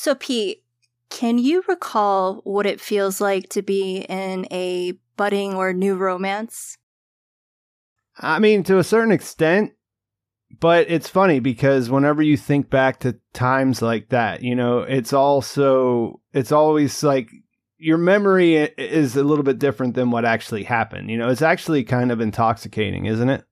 So, Pete, can you recall what it feels like to be in a budding or new romance? I mean, to a certain extent, but it's funny because whenever you think back to times like that, you know, it's also, it's always like your memory is a little bit different than what actually happened. You know, it's actually kind of intoxicating, isn't it?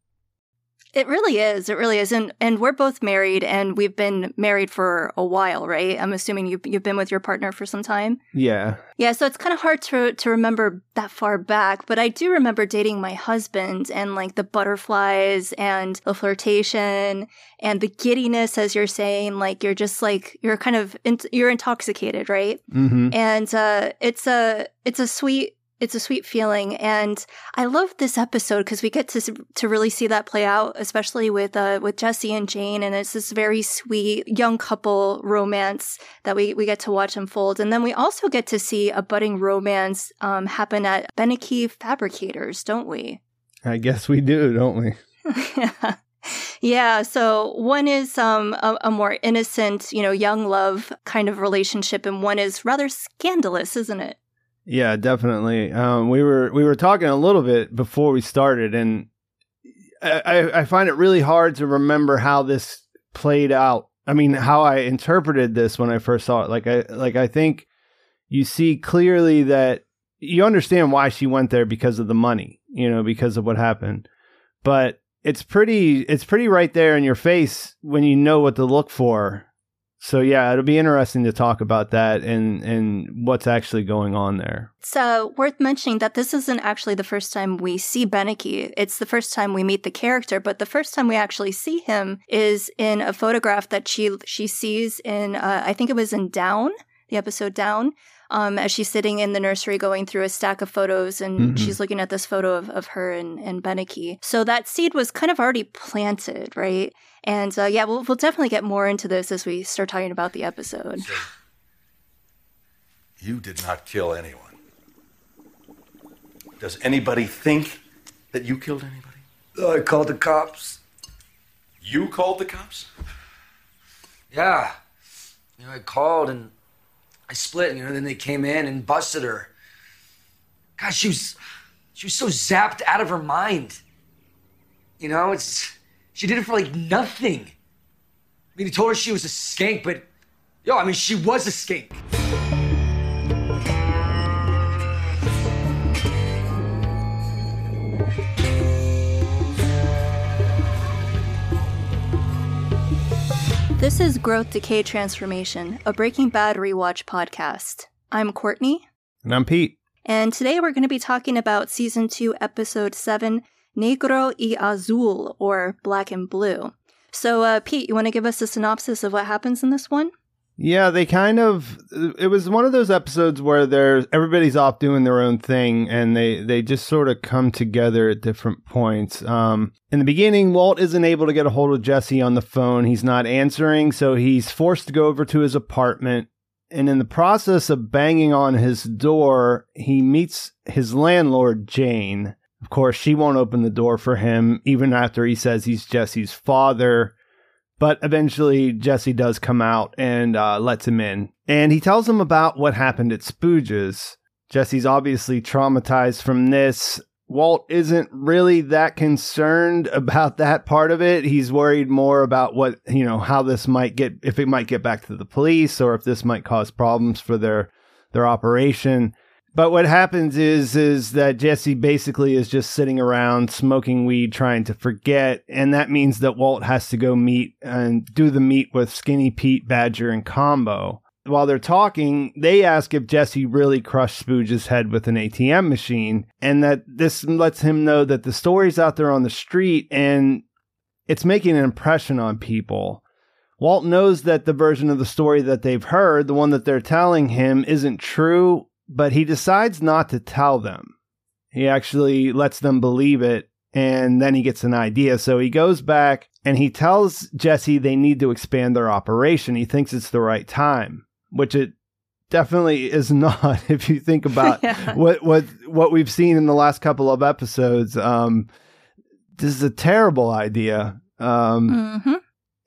It really is. It really is. And and we're both married and we've been married for a while, right? I'm assuming you you've been with your partner for some time. Yeah. Yeah, so it's kind of hard to to remember that far back, but I do remember dating my husband and like the butterflies and the flirtation and the giddiness as you're saying like you're just like you're kind of in, you're intoxicated, right? Mm-hmm. and uh, it's a it's a sweet it's a sweet feeling and i love this episode because we get to to really see that play out especially with uh with jesse and jane and it's this very sweet young couple romance that we we get to watch unfold and then we also get to see a budding romance um happen at beneke fabricators don't we I guess we do, don't we? yeah. Yeah, so one is um a, a more innocent, you know, young love kind of relationship and one is rather scandalous, isn't it? Yeah, definitely. Um, we were we were talking a little bit before we started, and I, I find it really hard to remember how this played out. I mean, how I interpreted this when I first saw it. Like I like I think you see clearly that you understand why she went there because of the money, you know, because of what happened. But it's pretty it's pretty right there in your face when you know what to look for. So yeah, it'll be interesting to talk about that and and what's actually going on there. It's uh, worth mentioning that this isn't actually the first time we see Beneke. It's the first time we meet the character, but the first time we actually see him is in a photograph that she she sees in uh, I think it was in Down, the episode Down, um, as she's sitting in the nursery going through a stack of photos and Mhm. she's looking at this photo of, of her and, and Beneke. So that seed was kind of already planted, right? And uh, yeah, we'll, we'll definitely get more into this as we start talking about the episode. You did not kill anyone. Does anybody think that you killed anybody? I called the cops. You called the cops? Yeah. You know, I called and I split, you know, then they came in and busted her. God, she was she was so zapped out of her mind. You know, it's she did it for like nothing. I mean, he told her she was a skank, but yo, I mean, she was a skank. This is Growth, Decay, Transformation, a Breaking Bad rewatch podcast. I'm Courtney, And I'm Pete. and today we're going to be talking about Season 2, Episode 7, Negro y Azul, or Black and Blue. So, uh, Pete, you want to give us a synopsis of what happens in this one? Yeah, they kind of it was one of those episodes where there's everybody's off doing their own thing and they they just sort of come together at different points. Um in the beginning, Walt isn't able to get a hold of Jesse on the phone. He's not answering, so he's forced to go over to his apartment. And in the process of banging on his door, he meets his landlord, Jane. Of course, she won't open the door for him, even after he says he's Jesse's father. But eventually, Jesse does come out and uh, lets him in. And he tells him about what happened at Spooge's. Jesse's obviously traumatized from this. Walt isn't really that concerned about that part of it. He's worried more about what, you know, how this might get, if it might get back to the police or if this might cause problems for their, their operation. But what happens is is that Jesse basically is just sitting around smoking weed trying to forget and that means that Walt has to go meet and do the meet with Skinny Pete, Badger and Combo. While they're talking, they ask if Jesse really crushed Spooge's head with an ATM machine and that this lets him know that the story's out there on the street and it's making an impression on people. Walt knows that the version of the story that they've heard, the one that they're telling him, isn't true, but he decides not to tell them. He actually lets them believe it, and then he gets an idea. So he goes back and he tells Jesse they need to expand their operation. He thinks it's the right time, which it definitely is not if you think about Yeah. what what what we've seen in the last couple of episodes. Um, this is a terrible idea. Um, hmm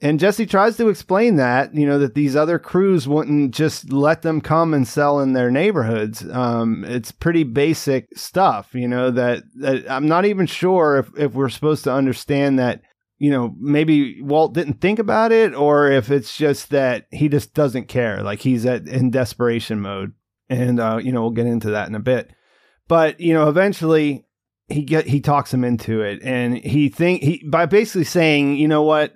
and Jesse tries to explain that, you know, that these other crews wouldn't just let them come and sell in their neighborhoods. Um, it's pretty basic stuff, you know, that, that I'm not even sure if, if we're supposed to understand that, you know, maybe Walt didn't think about it or if it's just that he just doesn't care. Like he's at in desperation mode. And, uh, you know, we'll get into that in a bit. But, you know, eventually he get, he talks him into it and he think he, by basically saying, you know what,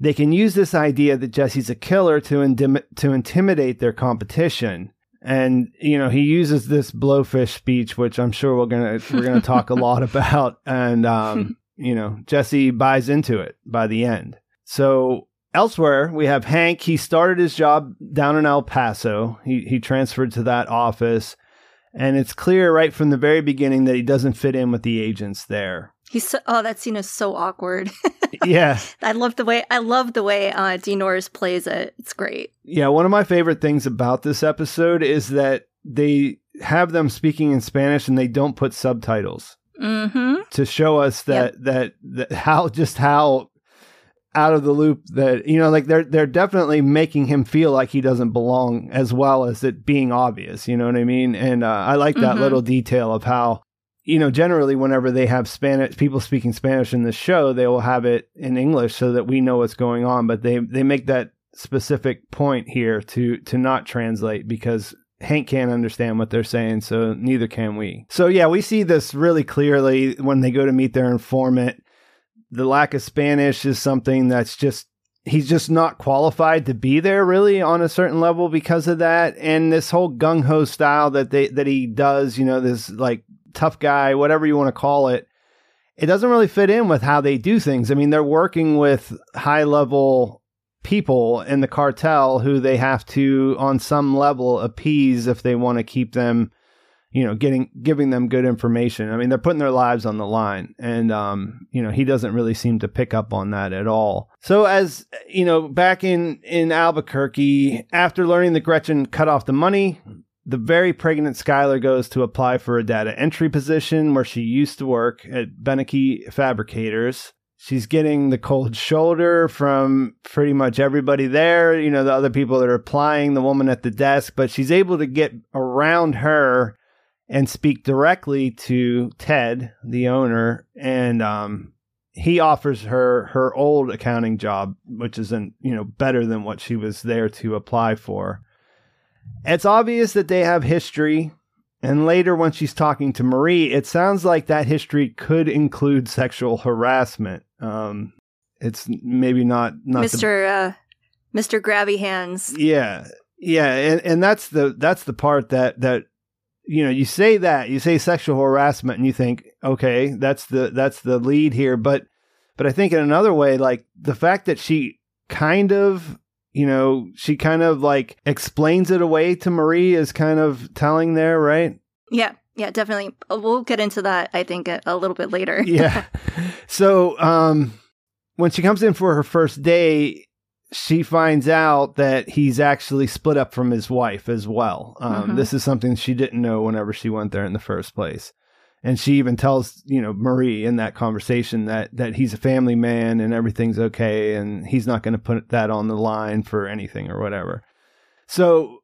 they can use this idea that Jesse's a killer to indim- to intimidate their competition. And you know he uses this blowfish speech, which I'm sure we're gonna we're gonna talk a lot about. And um, you know Jesse buys into it by the end. So elsewhere we have Hank. He started his job down in El Paso. He he transferred to that office, and it's clear right from the very beginning that he doesn't fit in with the agents there. He's so, oh, that scene is so awkward. yeah. I love the way I love the way uh, Dean Norris plays it. It's great. Yeah, one of my favorite things about this episode is that they have them speaking in Spanish and they don't put subtitles hmm to show us that that, that how just how out of the loop that you know like they're they're definitely making him feel like he doesn't belong as well as it being obvious you know what i mean and uh, i like that Mhm. little detail of how you know generally whenever they have spanish people speaking spanish in the show they will have it in english so that we know what's going on but they they make that specific point here to to not translate because Hank can't understand what they're saying, so neither can we. So yeah, we see this really clearly when they go to meet their informant. The lack of Spanish is something that's just he's just not qualified to be there really on a certain level because of that. And this whole gung ho style that they that he does, you know, this like tough guy, whatever you want to call it, it doesn't really fit in with how they do things. I mean, they're working with high level people in the cartel who they have to on some level appease if they want to keep them you know getting giving them good information i mean they're putting their lives on the line and um you know he doesn't really seem to pick up on that at all so as you know back in in albuquerque after learning that gretchen cut off the money the very pregnant Skyler goes to apply for a data entry position where she used to work at Beneke Fabricators. She's getting the cold shoulder from pretty much everybody there, you know, the other people that are applying, the woman at the desk, but she's able to get around her and speak directly to Ted, the owner, and um, he offers her her old accounting job, which isn't, you know, better than what she was there to apply for. It's obvious that they have history. And later, when she's talking to Marie, it sounds like that history could include sexual harassment. Um, it's maybe not not the Mr. Uh, Mr. Grabby Hands. yeah, yeah, and and that's the that's the part that that you know you say that you say sexual harassment and you think okay that's the that's the lead here, but but I think in another way like the fact that she kind of you know she kind of like explains it away to Marie is kind of telling there, right? Yeah, yeah, definitely. Uh, We'll get into that. I think a, a little bit later. yeah. So um when she comes in for her first day, she finds out that he's actually split up from his wife as well. Um, Mhm. This is something she didn't know whenever she went there in the first place. And she even tells, you know, Marie in that conversation that that he's a family man and everything's okay and he's not going to put that on the line for anything or whatever. So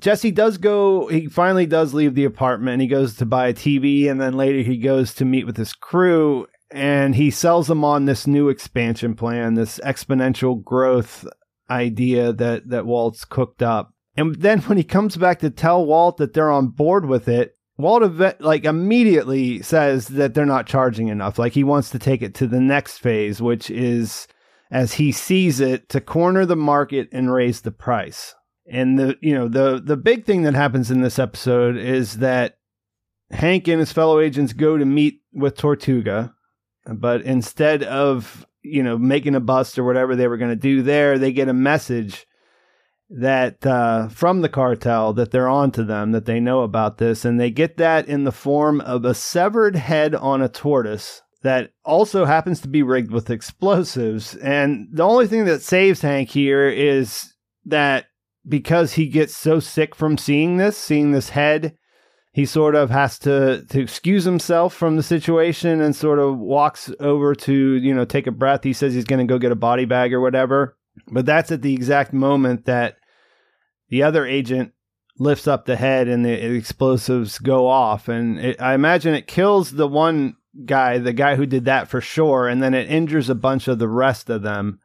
Jesse does go, he finally does leave the apartment he goes to buy a TV. And then later he goes to meet with his crew and he sells them on this new expansion plan, this exponential growth idea that, that Walt's cooked up. And then when he comes back to tell Walt that they're on board with it, Walt like immediately says that they're not charging enough. Like he wants to take it to the next phase, which is, as he sees it, to corner the market and raise the price. And the you know the the big thing that happens in this episode is that Hank and his fellow agents go to meet with Tortuga, but instead of you know, making a bust or whatever they were going to do there, they get a message that uh, from the cartel that they're on to them, that they know about this, and they get that in the form of a severed head on a tortoise that also happens to be rigged with explosives. And the only thing that saves Hank here is that because he gets so sick from seeing this, seeing this head, he sort of has to to excuse himself from the situation and sort of walks over to you know take a breath. He says he's going to go get a body bag or whatever, but that's at the exact moment that the other agent lifts up the head and the explosives go off, and it, I imagine it kills the one guy, the guy who did that for sure, and then it injures a bunch of the rest of them.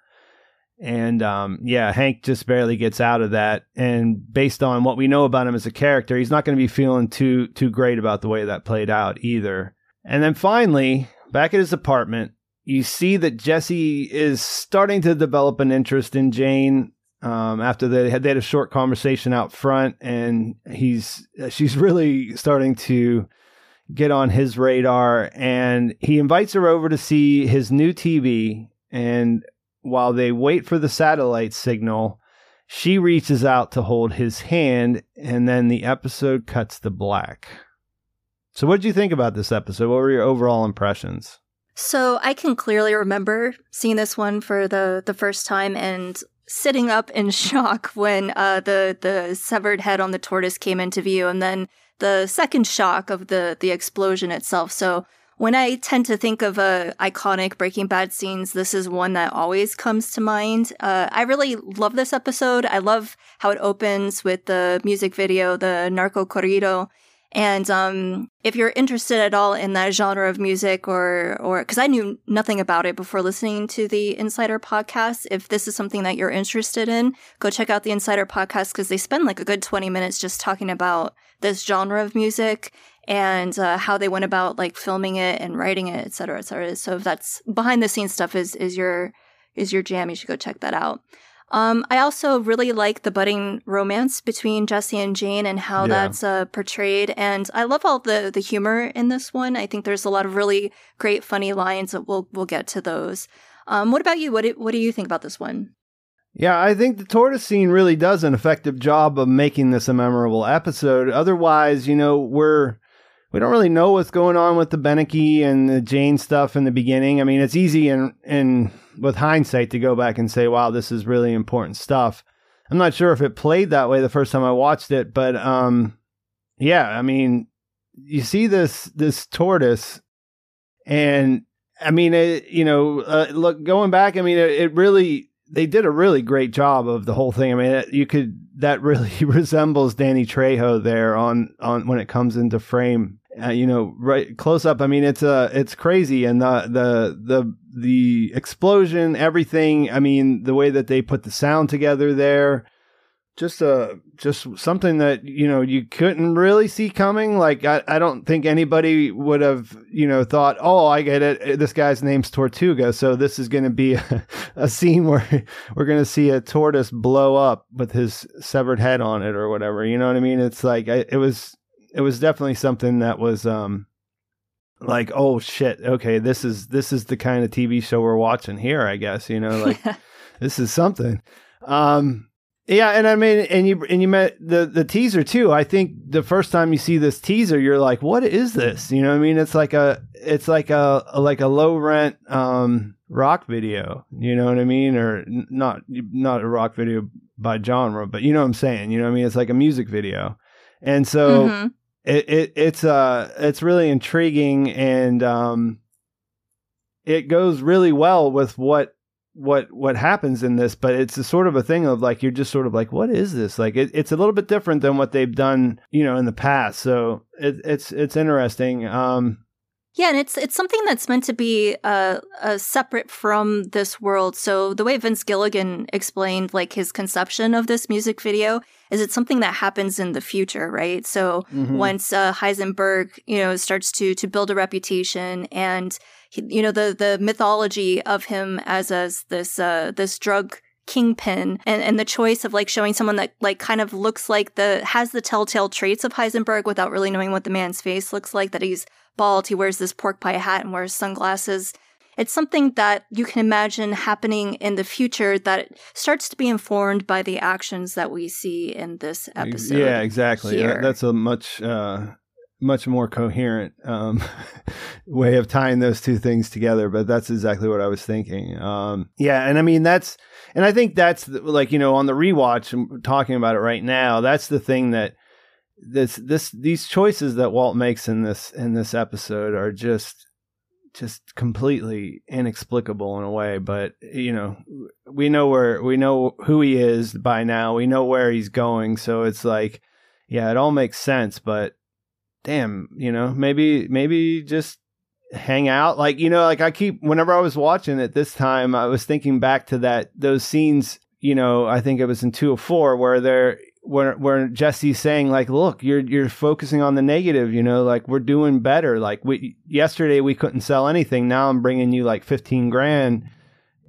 And um, yeah, Hank just barely gets out of that. And based on what we know about him as a character, he's not going to be feeling too too great about the way that played out either. And then finally, back at his apartment, you see that Jesse is starting to develop an interest in Jane. Um, after they had they had a short conversation out front, and he's she's really starting to get on his radar, and he invites her over to see his new TV. And while they wait for the satellite signal, she reaches out to hold his hand, and then the episode cuts to black. So, what did you think about this episode? What were your overall impressions? So, I can clearly remember seeing this one for the the first time and sitting up in shock when uh, the the severed head on the tortoise came into view, and then the second shock of the the explosion itself. So when I tend to think of uh, iconic Breaking Bad scenes, this is one that always comes to mind. Uh, I really love this episode. I love how it opens with the music video, the Narco Corrido. And um, if you're interested at all in that genre of music, or or because I knew nothing about it before listening to the Insider podcast, if this is something that you're interested in, go check out the Insider podcast because they spend like a good 20 minutes just talking about this genre of music and uh, how they went about like filming it and writing it, et cetera, et cetera. So if that's behind the scenes stuff is is your is your jam, you should go check that out. Um, I also really like the budding romance between Jesse and Jane and how yeah. that's uh, portrayed, and I love all the the humor in this one. I think there's a lot of really great, funny lines. That we'll we'll get to those. Um, what about you? What do, what do you think about this one? Yeah, I think the tortoise scene really does an effective job of making this a memorable episode. Otherwise, you know, we're we don't really know what's going on with the Beneke and the Jane stuff in the beginning. I mean, it's easy and in with hindsight to go back and say, "Wow, this is really important stuff." I'm not sure if it played that way the first time I watched it, but um, yeah, I mean, you see this this tortoise, and I mean, it, you know, uh, look going back, I mean, it, it really they did a really great job of the whole thing. I mean, you could that really resembles Danny Trejo there on on when it comes into frame. Uh, you know, right close up. I mean, it's uh it's crazy, and the the the the explosion, everything. I mean, the way that they put the sound together there just uh just something that you know you couldn't really see coming. Like I, I don't think anybody would have you know thought oh i get it. This guy's name's tortuga so this is going to be a, a, scene where we're going to see a tortoise blow up with his severed head on it or whatever. You know what i mean? It's like I, it was it was definitely something that was um like oh shit okay this is this is the kind of tv show we're watching here i guess you know like this is something. Um yeah, and I mean, and you and you met the the teaser too. I think the first time you see this teaser, you're like, "What is this?" You know, what I mean, it's like a it's like a, a like a low rent um, rock video. You know what I mean, or not not a rock video by genre, but you know what I'm saying. You know what I mean? It's like a music video, and so mm-hmm. it, it it's uh it's really intriguing and um it goes really well with what what what happens in this, but it's a sort of a thing of like you're just sort of like, what is this? Like it, it's a little bit different than what they've done, you know, in the past. So it, it's it's interesting. Um, yeah, and it's it's something that's meant to be uh, uh, separate from this world. So the way Vince Gilligan explained like his conception of this music video is it's something that happens in the future, right? So mm-hmm. once uh, Heisenberg, you know, starts to to build a reputation and he, you know the the mythology of him as as this uh this drug kingpin and, and the choice of like showing someone that like kind of looks like the has the telltale traits of Heisenberg without really knowing what the man's face looks like that he's bald he wears this pork pie hat and wears sunglasses it's something that you can imagine happening in the future that starts to be informed by the actions that we see in this episode. Yeah, exactly. here. That's a much uh, much more coherent um, way of tying those two things together. But that's exactly what I was thinking. Um, yeah, and I mean that's, and I think that's the, like you know on the rewatch, I'm talking about it right now. That's the thing that this this these choices that Walt makes in this in this episode are just just completely inexplicable in a way but you know we know where we know who he is by now we know where he's going so it's like yeah it all makes sense but damn you know maybe maybe just hang out like you know like i keep whenever i was watching it this time i was thinking back to that those scenes you know i think it was in 204 where they're where where Jesse's saying like, look, you're you're focusing on the negative, you know, like we're doing better. Like we yesterday we couldn't sell anything. Now I'm bringing you like 15 grand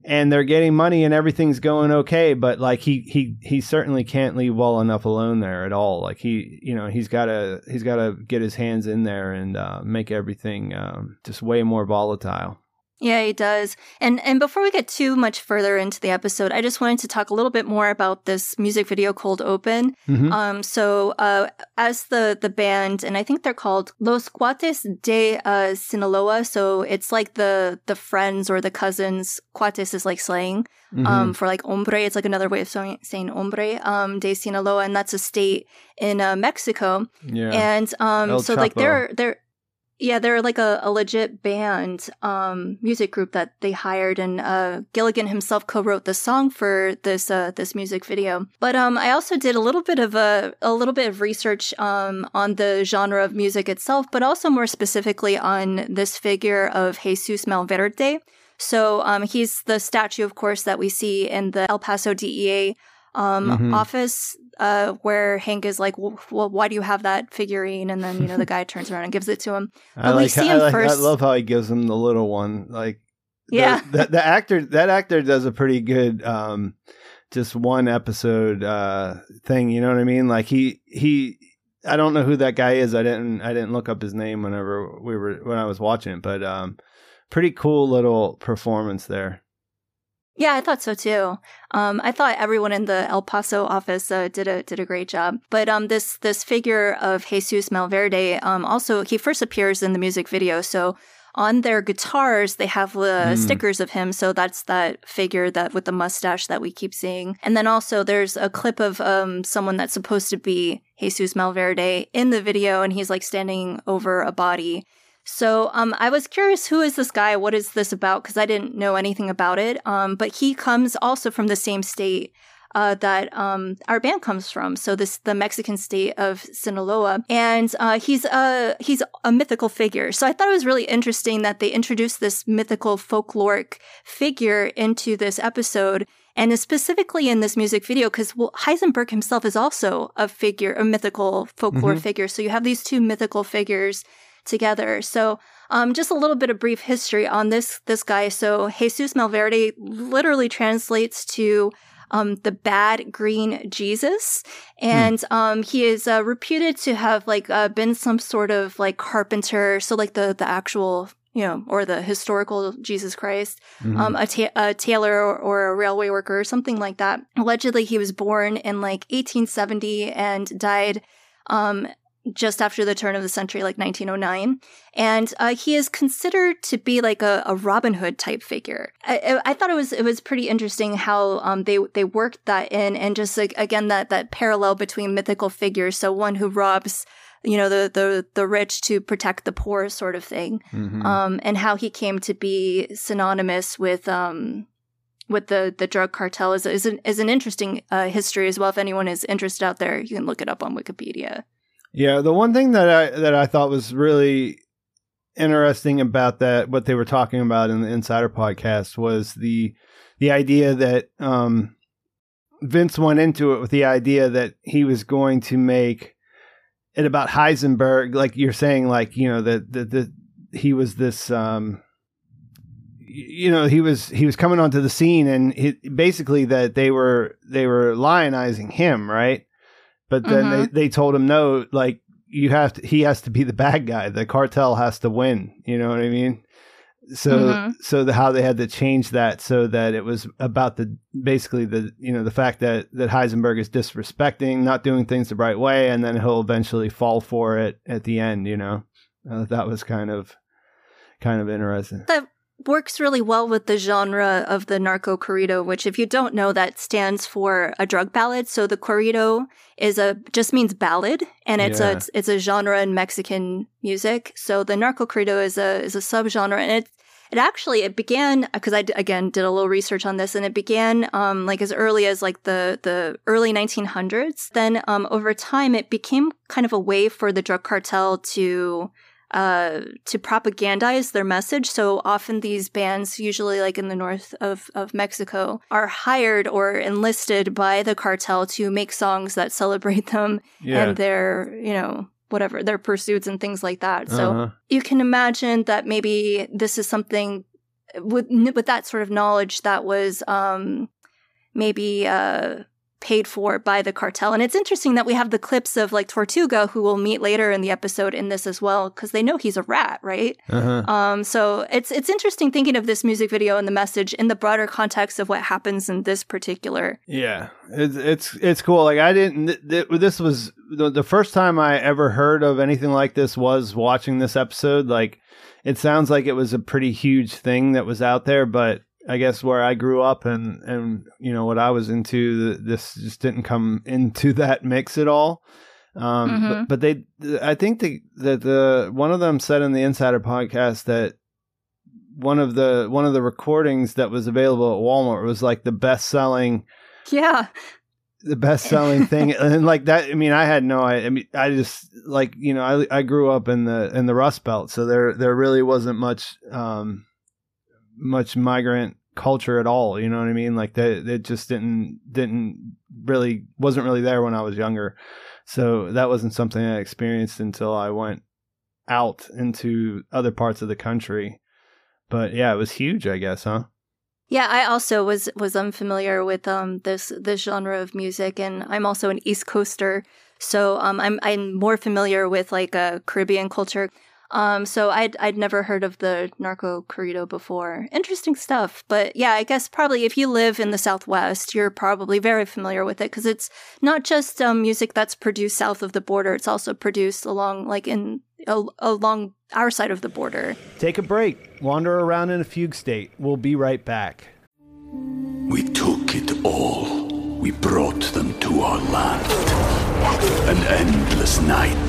and they're getting money and everything's going okay, but like he he he certainly can't leave well enough alone there at all. Like he, you know, he's got to he's got to get his hands in there and uh, make everything um, just way more volatile. Yeah, he does. And and before we get too much further into the episode, I just wanted to talk a little bit more about this music video Cold Open. Mhm. Um, so uh, as the the band, and I think they're called Los Cuates de uh, Sinaloa. So it's like the the friends or the cousins. Cuates is like slang um, for like hombre. It's like another way of saying, saying hombre. Um, de Sinaloa, and that's a state in uh, Mexico. Yeah. And um, El so like they're they're yeah they're like a, a legit band um music group that they hired and uh Gilligan himself co-wrote the song for this uh this music video. But um I also did a little bit of a a little bit of research um on the genre of music itself, but also more specifically on this figure of Jesus Malverde. So um he's the statue of course that we see in the El Paso DEA um Mhm. office uh where Hank is like well, well why do you have that figurine and then you know the guy turns around and gives it to him I But we like, see I, like- first- I love how he gives him the little one. Like, the- Yeah. the, the, actor, that actor does a pretty good, um, just one episode, uh, thing. You know what I mean? Like he, he, I don't know who that guy is. I didn't, I didn't look up his name whenever we were, when I was watching it, but, um, pretty cool little performance there. Yeah, I thought so too. Um, I thought everyone in the El Paso office uh, did a did a great job. But um, this this figure of Jesus Malverde, um, also he first appears in the music video. So on their guitars, they have uh, Hmm. stickers of him. So that's that figure that with the mustache that we keep seeing. And then also there's a clip of um someone that's supposed to be Jesus Malverde in the video, and he's like standing over a body. So um, I was curious, who is this guy? What is this about? Because I didn't know anything about it. Um, but he comes also from the same state uh, that um, our band comes from. So this the Mexican state of Sinaloa, and uh, he's a he's a mythical figure. So I thought it was really interesting that they introduced this mythical folkloric figure into this episode. And specifically in this music video, because well, Heisenberg himself is also a figure, a mythical folklore figure. So you have these two mythical figures together. So, um, just a little bit of brief history on this this guy. So, Jesus Malverde literally translates to um, the bad green Jesus, and um, he is uh, reputed to have like uh, been some sort of like carpenter. So, like the the actual. You know, or the historical Jesus Christ, um, a, ta- a tailor or, or a railway worker or something like that. Allegedly, he was born in like 1870 and died um, just after the turn of the century, like 1909. And uh, he is considered to be like a, a Robin Hood type figure. I, I- thought it was it was pretty interesting how um, they they worked that in, and just like again that that parallel between mythical figures. So one who robs. You know the the the rich to protect the poor, sort of thing, um, and how he came to be synonymous with um, with the the drug cartel is is an, is an interesting uh, history as well. If anyone is interested out there, you can look it up on Wikipedia. Yeah, the one thing that I that I thought was really interesting about that what they were talking about in the Insider podcast was the the idea that um Vince went into it with the idea that he was going to make it about Heisenberg like you're saying like you know that that he was this um you know he was he was coming onto the scene and it, basically that they were they were lionizing him right but then Mhm. they, they told him no like you have to he has to be the bad guy the cartel has to win you know what i mean so Mhm. so the, how they had to change that so that it was about the basically the you know the fact that that Heisenberg is disrespecting, not doing things the right way, and then he'll eventually fall for it at the end. You know, uh, that was kind of kind of interesting. That works really well with the genre of the narco corrido, which, if you don't know, that stands for a drug ballad. So the corrido is a just means ballad, and it's Yeah. a it's a genre in Mexican music. So the narco corrido is a is a subgenre, and it it actually it began because I again did a little research on this, and it began um like as early as like the the early 1900s. Then um over time it became kind of a way for the drug cartel to uh, to propagandize their message. So often these bands, usually like in the north of, of Mexico, are hired or enlisted by the cartel to make songs that celebrate them Yeah. and their, you know, whatever, their pursuits and things like that. So Uh-huh. you can imagine that maybe this is something with with that sort of knowledge that was um maybe uh paid for by the cartel. And it's interesting that we have the clips of like Tortuga who we'll meet later in the episode in this as well because they know he's a rat, right? Uh-huh. Um so it's it's interesting thinking of this music video and the message in the broader context of what happens in this particular Yeah, it's it's it's cool. Like I didn't. Th- th- this was the, the first time I ever heard of anything like this was watching this episode. Like it sounds like it was a pretty huge thing that was out there, but I guess where I grew up and and you know what I was into, th- this just didn't come into that mix at all. Um, Mhm. but, but they, I think the, that the one of them said in the Insider podcast that one of the one of the recordings that was available at Walmart was like the best selling Yeah. the best selling thing and like that i mean i had no i, I mean i just like you know I, I grew up in the in the rust belt so there there really wasn't much um much migrant culture at all you know what i mean? Like that it just didn't didn't really wasn't really there when i was younger. So that wasn't something i experienced until i went out into other parts of the country. But yeah it was huge i guess huh? Yeah, I also was was unfamiliar with um this this genre of music, and I'm also an East Coaster, so um I'm I'm more familiar with like a Caribbean culture. Um, so I'd I'd never heard of the narco corrido before. Interesting stuff, but yeah, I guess probably if you live in the Southwest, you're probably very familiar with it because it's not just um music that's produced south of the border; it's also produced along like in al- along our side of the border. take a break wander around in a fugue state we'll be right back We took it all. We brought them to our land. An endless night,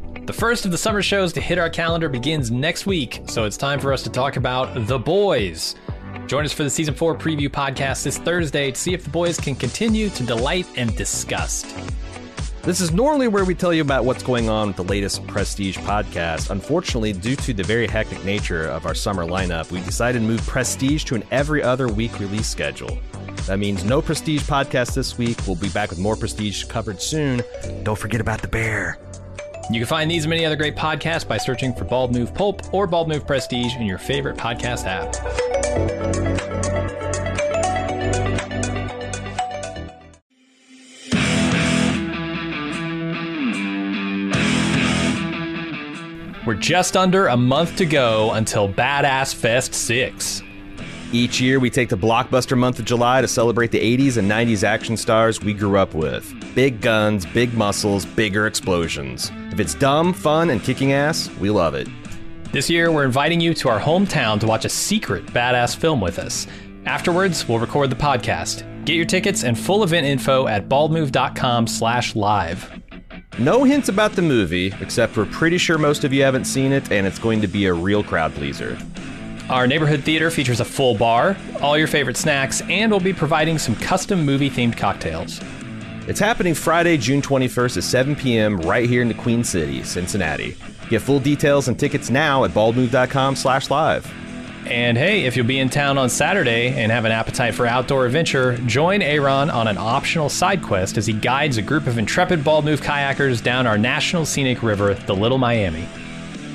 The first of the summer shows to hit our calendar begins next week, so it's time for us to talk about The Boys. Join us for the season 4 preview podcast this Thursday to see if the boys can continue to delight and disgust. This is normally where we tell you about what's going on with the latest Prestige podcast. Unfortunately, due to the very hectic nature of our summer lineup, we decided to move Prestige to an every other week release schedule. That means no Prestige podcast this week. We'll be back with more Prestige covered soon. Don't forget about the bear. You can find these and many other great podcasts by searching for Bald Move Pulp or Bald Move Prestige in your favorite podcast app. We're just under a month to go until Badass Fest 6. Each year, we take the blockbuster month of July to celebrate the 80s and 90s action stars we grew up with. Big guns, big muscles, bigger explosions. If it's dumb, fun, and kicking ass, we love it. This year, we're inviting you to our hometown to watch a secret badass film with us. Afterwards, we'll record the podcast. Get your tickets and full event info at baldmove.com slash live. No hints about the movie, except we're pretty sure most of you haven't seen it, and it's going to be a real crowd pleaser. Our neighborhood theater features a full bar, all your favorite snacks, and we'll be providing some custom movie themed cocktails. It's happening Friday, June 21st at 7 p.m. right here in the Queen City, Cincinnati. Get full details and tickets now at baldmove.com slash live. And hey, if you'll be in town on Saturday and have an appetite for outdoor adventure, join Aaron on an optional side quest as he guides a group of intrepid bald move kayakers down our national scenic river, the Little Miami.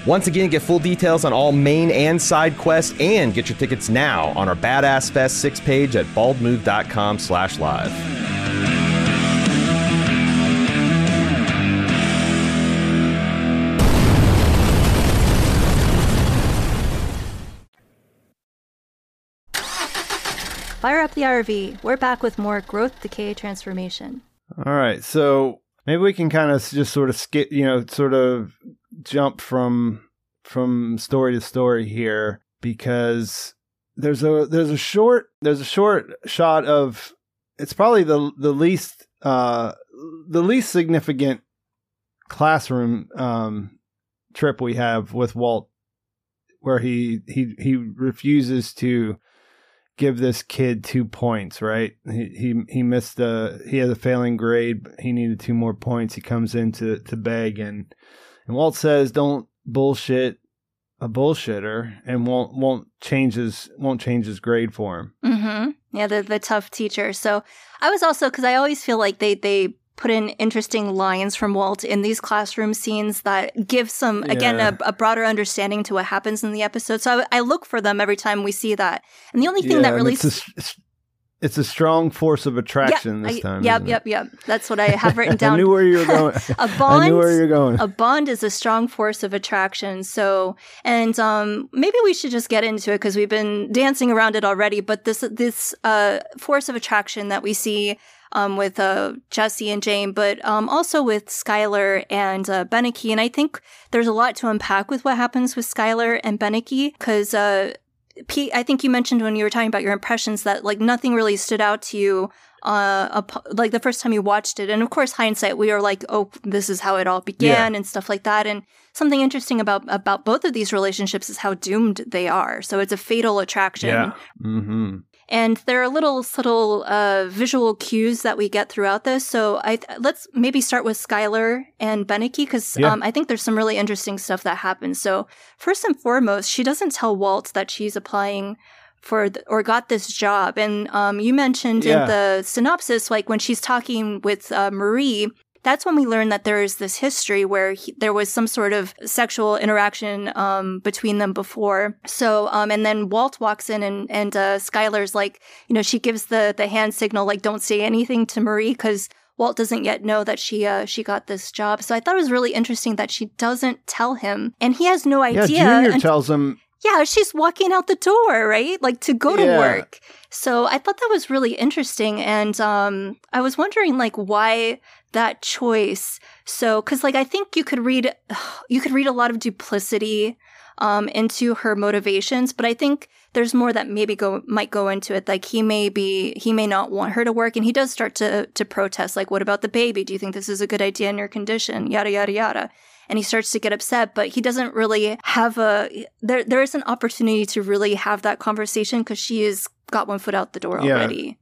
Once again, get full details on all main and side quests and get your tickets now on our Badass Fest 6 page at baldmove.com slash live. Fire up the RV. We're back with more growth, decay, transformation. All right, so maybe we can kind of just sort of skip, you know, sort of jump from from story to story here because there's a there's a short there's a short shot of it's probably the the least uh the least significant classroom um trip we have with Walt where he he he refuses to give this kid two points, right? He he he missed the he had a failing grade, he needed two more points. He comes in to to beg and and Walt says, "Don't bullshit a bullshitter," and won't won't change his won't change his grade for him. Mm-hmm. Yeah, the the tough teacher. So I was also because I always feel like they they put in interesting lines from Walt in these classroom scenes that give some again a, a broader understanding to what happens in the episode. So I, I look for them every time we see that. And the only thing Yeah, that really it's a, s- it's a strong force of attraction yeah, this I- time. Yep, isn't it? yep, yep. That's what I have written down. I knew where you were going. a bond I knew where you're going. a bond is a strong force of attraction so and um maybe we should just get into it because we've been dancing around it already but this this uh force of attraction that we see um with uh Jesse and Jane but um also with Skyler and uh Beneke and I think there's a lot to unpack with what happens with Skyler and Beneke because uh Pete, I think you mentioned when you were talking about your impressions that like nothing really stood out to you uh like the first time you watched it. And of course hindsight we were like oh this is how it all began and stuff like that. And something interesting about about both of these relationships is how doomed they are. So it's a fatal attraction. Yeah. Mm-hmm. And there are little subtle uh, visual cues that we get throughout this. So I let's maybe start with Skyler and Beneke because Yeah. um, I think there's some really interesting stuff that happens. So first and foremost, she doesn't tell Walt that she's applying for the, or got this job. And um, you mentioned Yeah. in the synopsis, like when she's talking with uh, Marie. That's when we learn that there is this history where he, there was some sort of sexual interaction um, between them before. So, um, and then Walt walks in and and uh, Skyler's like, you know, she gives the the hand signal like, "Don't say anything to Marie," because Walt doesn't yet know that she uh, she got this job. So I thought it was really interesting that she doesn't tell him, and he has no Yeah, idea. Junior and- tells him. Yeah, she's walking out the door, right? Like to go to Yeah. work. So I thought that was really interesting. And um, I was wondering like why that choice. So, cause like I think you could read, you could read a lot of duplicity um, into her motivations, but I think there's more that maybe go might go into it. Like he may be, he may not want her to work, and he does start to to protest. Like, what about the baby? Do you think this is a good idea in your condition? Yada yada yada and he starts to get upset but he doesn't really have a there there is an opportunity to really have that conversation because she has got one foot out the door Yeah. already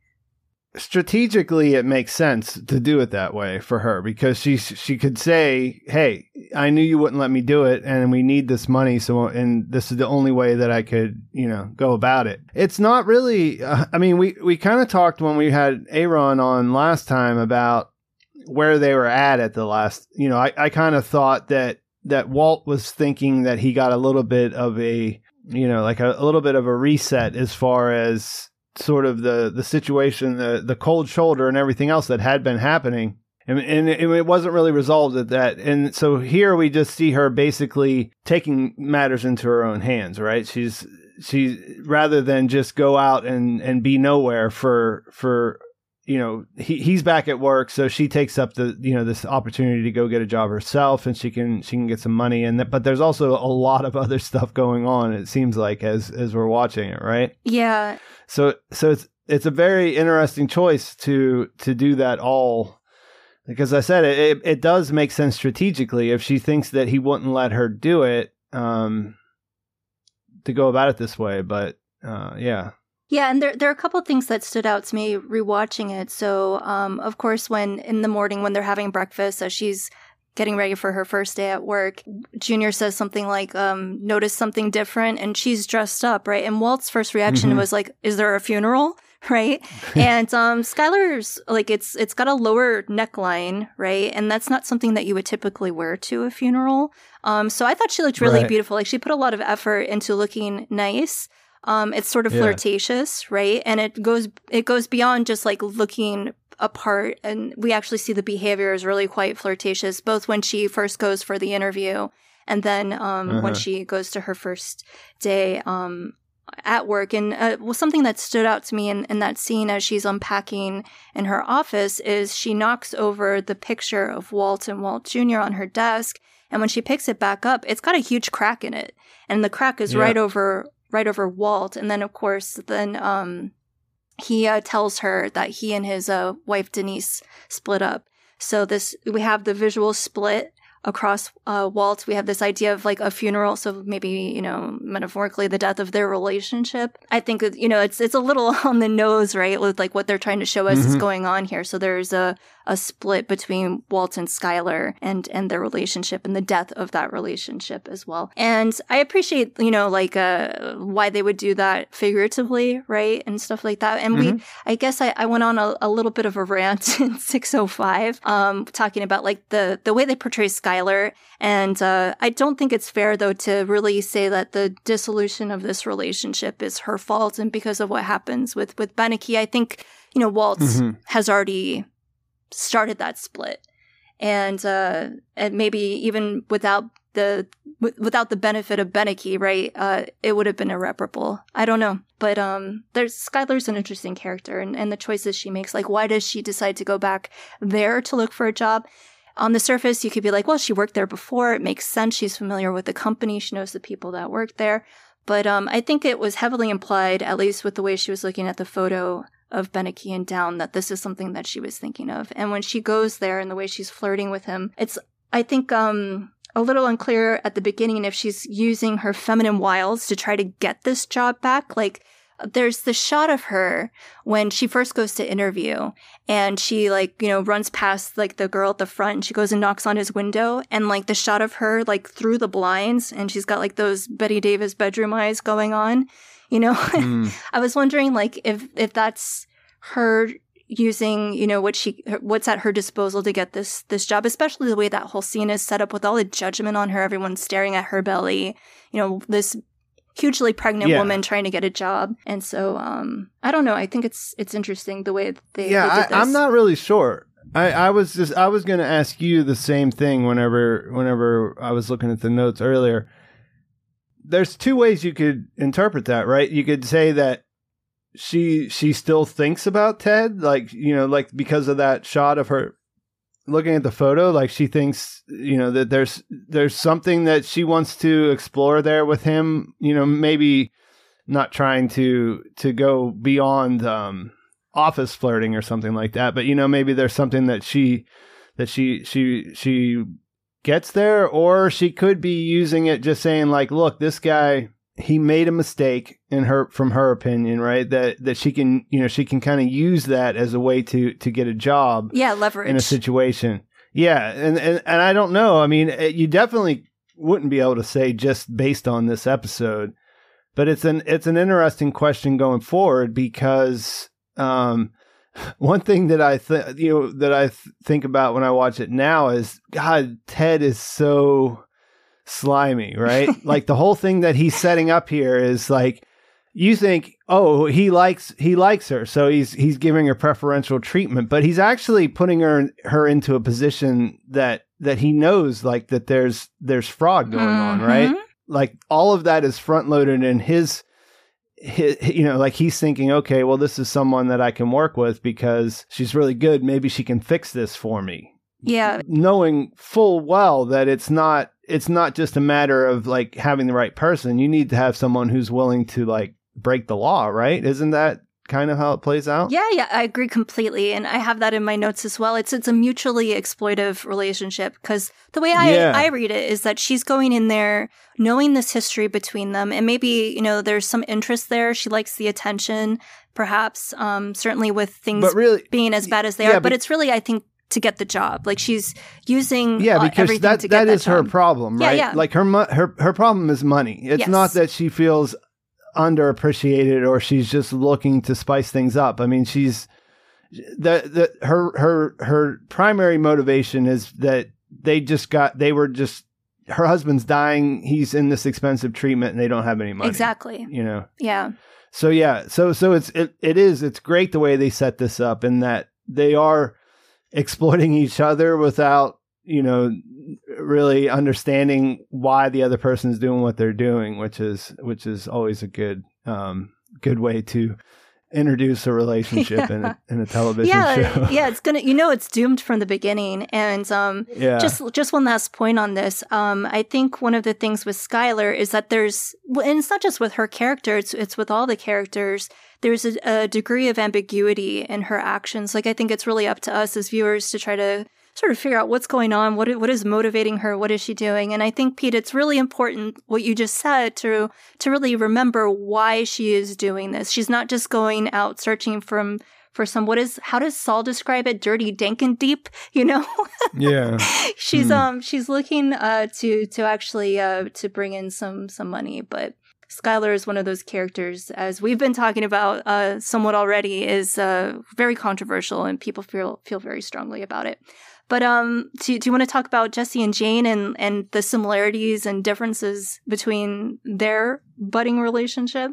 strategically it makes sense to do it that way for her because she she could say hey i knew you wouldn't let me do it and we need this money so and this is the only way that i could you know go about it it's not really uh, i mean we we kind of talked when we had aaron on last time about where they were at at the last you know i, I kind of thought that that walt was thinking that he got a little bit of a you know like a, a little bit of a reset as far as sort of the the situation, the the cold shoulder, and everything else that had been happening, and, and it, wasn't really resolved at that. And so here we just see her basically taking matters into her own hands. Right? She's she rather than just go out and and be nowhere for for you know he he's back at work so she takes up the you know this opportunity to go get a job herself and she can she can get some money and that but there's also a lot of other stuff going on it seems like as as we're watching it right? Yeah. So so it's it's a very interesting choice to to do that all. Because I said it, it it does make sense strategically. If she thinks that he wouldn't let her do it um to go about it this way but uh yeah Yeah, and there there are a couple of things that stood out to me rewatching it. So, um, of course, when in the morning when they're having breakfast, as she's getting ready for her first day at work. Junior says something like, um, notice something different and she's dressed up, right? And Walt's first reaction Mhm. was like, is there a funeral? Right. and um Skyler's like it's it's got a lower neckline, right? And that's not something that you would typically wear to a funeral. Um so I thought she looked really Right. beautiful. Like she put a lot of effort into looking nice. Um it's sort of Yeah. flirtatious, right? And it goes it goes beyond just like looking apart and we actually see the behavior is really quite flirtatious both when she first goes for the interview and then um, when Uh-huh. she goes to her first day um, at work and uh, well, something that stood out to me in, in that scene as she's unpacking in her office is she knocks over the picture of walt and walt jr on her desk and when she picks it back up it's got a huge crack in it and the crack is Yeah. right over right over walt and then of course then um, he uh, tells her that he and his uh, wife Denise split up. So this we have the visual split across uh, Walt. We have this idea of like a funeral, so maybe you know metaphorically the death of their relationship. I think that, you know it's it's a little on the nose, right, with like what they're trying to show us is Mhm. going on here. So there's a a split between Walt and Skyler and and their relationship and the death of that relationship as well. And I appreciate you know like uh why they would do that figuratively, right, and stuff like that. And we I guess I, I went on a, a little bit of a rant in 605, um, talking about like the, the way they portray Skyler. And uh, I don't think it's fair, though, to really say that the dissolution of this relationship is her fault and because of what happens with, with Beneke. I think, you know, Walt Mhm. has already started that split. And, uh, and maybe even without the w- without the benefit of Beneke, right? Uh, it would have been irreparable. I don't know, but um, there's Skyler's an interesting character, and, and the choices she makes. Like, why does she decide to go back there to look for a job? On the surface, you could be like, well, she worked there before. It makes sense. She's familiar with the company. She knows the people that work there. But um, I think it was heavily implied, at least with the way she was looking at the photo of Beneke and Down, that this is something that she was thinking of. And when she goes there and the way she's flirting with him, it's, I think, um, a little unclear at the beginning if she's using her feminine wiles to try to get this job back. Like, there's the shot of her when she first goes to interview and she like you know runs past like the girl at the front and she goes and knocks on his window and like the shot of her like through the blinds and she's got like those bette davis bedroom eyes going on you know i was wondering like if if that's her using you know what she what's at her disposal to get this this job especially the way that whole scene is set up with all the judgment on her everyone staring at her belly you know this hugely pregnant Yeah. woman trying to get a job and so um i don't know i think it's it's interesting the way they, yeah, they did I, I'm not really sure. I, I was just I was going to ask you the same thing whenever whenever I was looking at the notes earlier. There's two ways you could interpret that, right? You could say that she she still thinks about Ted, like you know, like because of that shot of her looking at the photo, like she thinks you know that there's there's something that she wants to explore there with him. You know, maybe not trying to to go beyond um office flirting or something like that but you know maybe there's something that she that she she she gets there or she could be using it just saying like look this guy he made a mistake in her from her opinion right that that she can you know she can kind of use that as a way to to get a job yeah leverage in a situation. Yeah, and, and and I don't know. I mean, it- you definitely wouldn't be able to say just based on this episode, but it's an it's an interesting question going forward because um, one thing that I th- you know that I th- think about when I watch it now is God, Ted is so slimy, right? like the whole thing that he's setting up here is like you think, oh, he likes he likes her, so he's he's giving her preferential treatment, but he's actually putting her her into a position that that he knows like that there's there's fraud going on, right? Mhm. Like all of that is front loaded in his, his you know, like he's thinking, okay, well, this is someone that I can work with because she's really good. Maybe she can fix this for me. Yeah. Knowing full well that it's not it's not just a matter of like having the right person you need to have someone who's willing to like break the law right? Isn't that kind of how it plays out Yeah, yeah, I agree completely, and I have that in my notes as well. It's it's a mutually exploitive relationship because the way I Yeah. I read it is that she's going in there knowing this history between them, and maybe you know there's some interest there. She likes the attention, perhaps, um, certainly with things But really- being as bad as they yeah, are. But but- it's really, I think. to get the job. Like she's using yeah, because everything that to get that is her job. problem, Yeah, right? yeah. Like her mo- her her problem is money. It's Yes. not that she feels underappreciated or she's just looking to spice things up. I mean, she's the the her her her primary motivation is that they just got they were just her husband's dying. He's in this expensive treatment, and they don't have any money. Exactly. You know. Yeah. So yeah, so so it's it, it is it's great the way they set this up in that they are exploiting each other without you know really understanding why the other person's doing what they're doing, which is which is always a good um good way to introduce a relationship in a in a television yeah, show. yeah, it's gonna. You know, it's doomed from the beginning. And um, Yeah. just just one last point on this. Um, I think one of the things with Skyler is that there's, well, and it's not just with her character. It's it's with all the characters. There's a, a degree of ambiguity in her actions. Like I think it's really up to us as viewers to try to sort of figure out what's going on, what what is motivating her, what is she doing. And I think Pete, it's really important what you just said to to really remember why she is doing this. She's not just going out searching from for some what is how does Saul describe it? Dirty, dank, and deep. You know, yeah. she's Hmm. um she's looking uh to to actually uh to bring in some some money, but. Skyler is one of those characters, as we've been talking about uh, somewhat already, is uh, very controversial, and people feel feel very strongly about it. But um, do, do you want to talk about Jesse and Jane and and the similarities and differences between their budding relationship?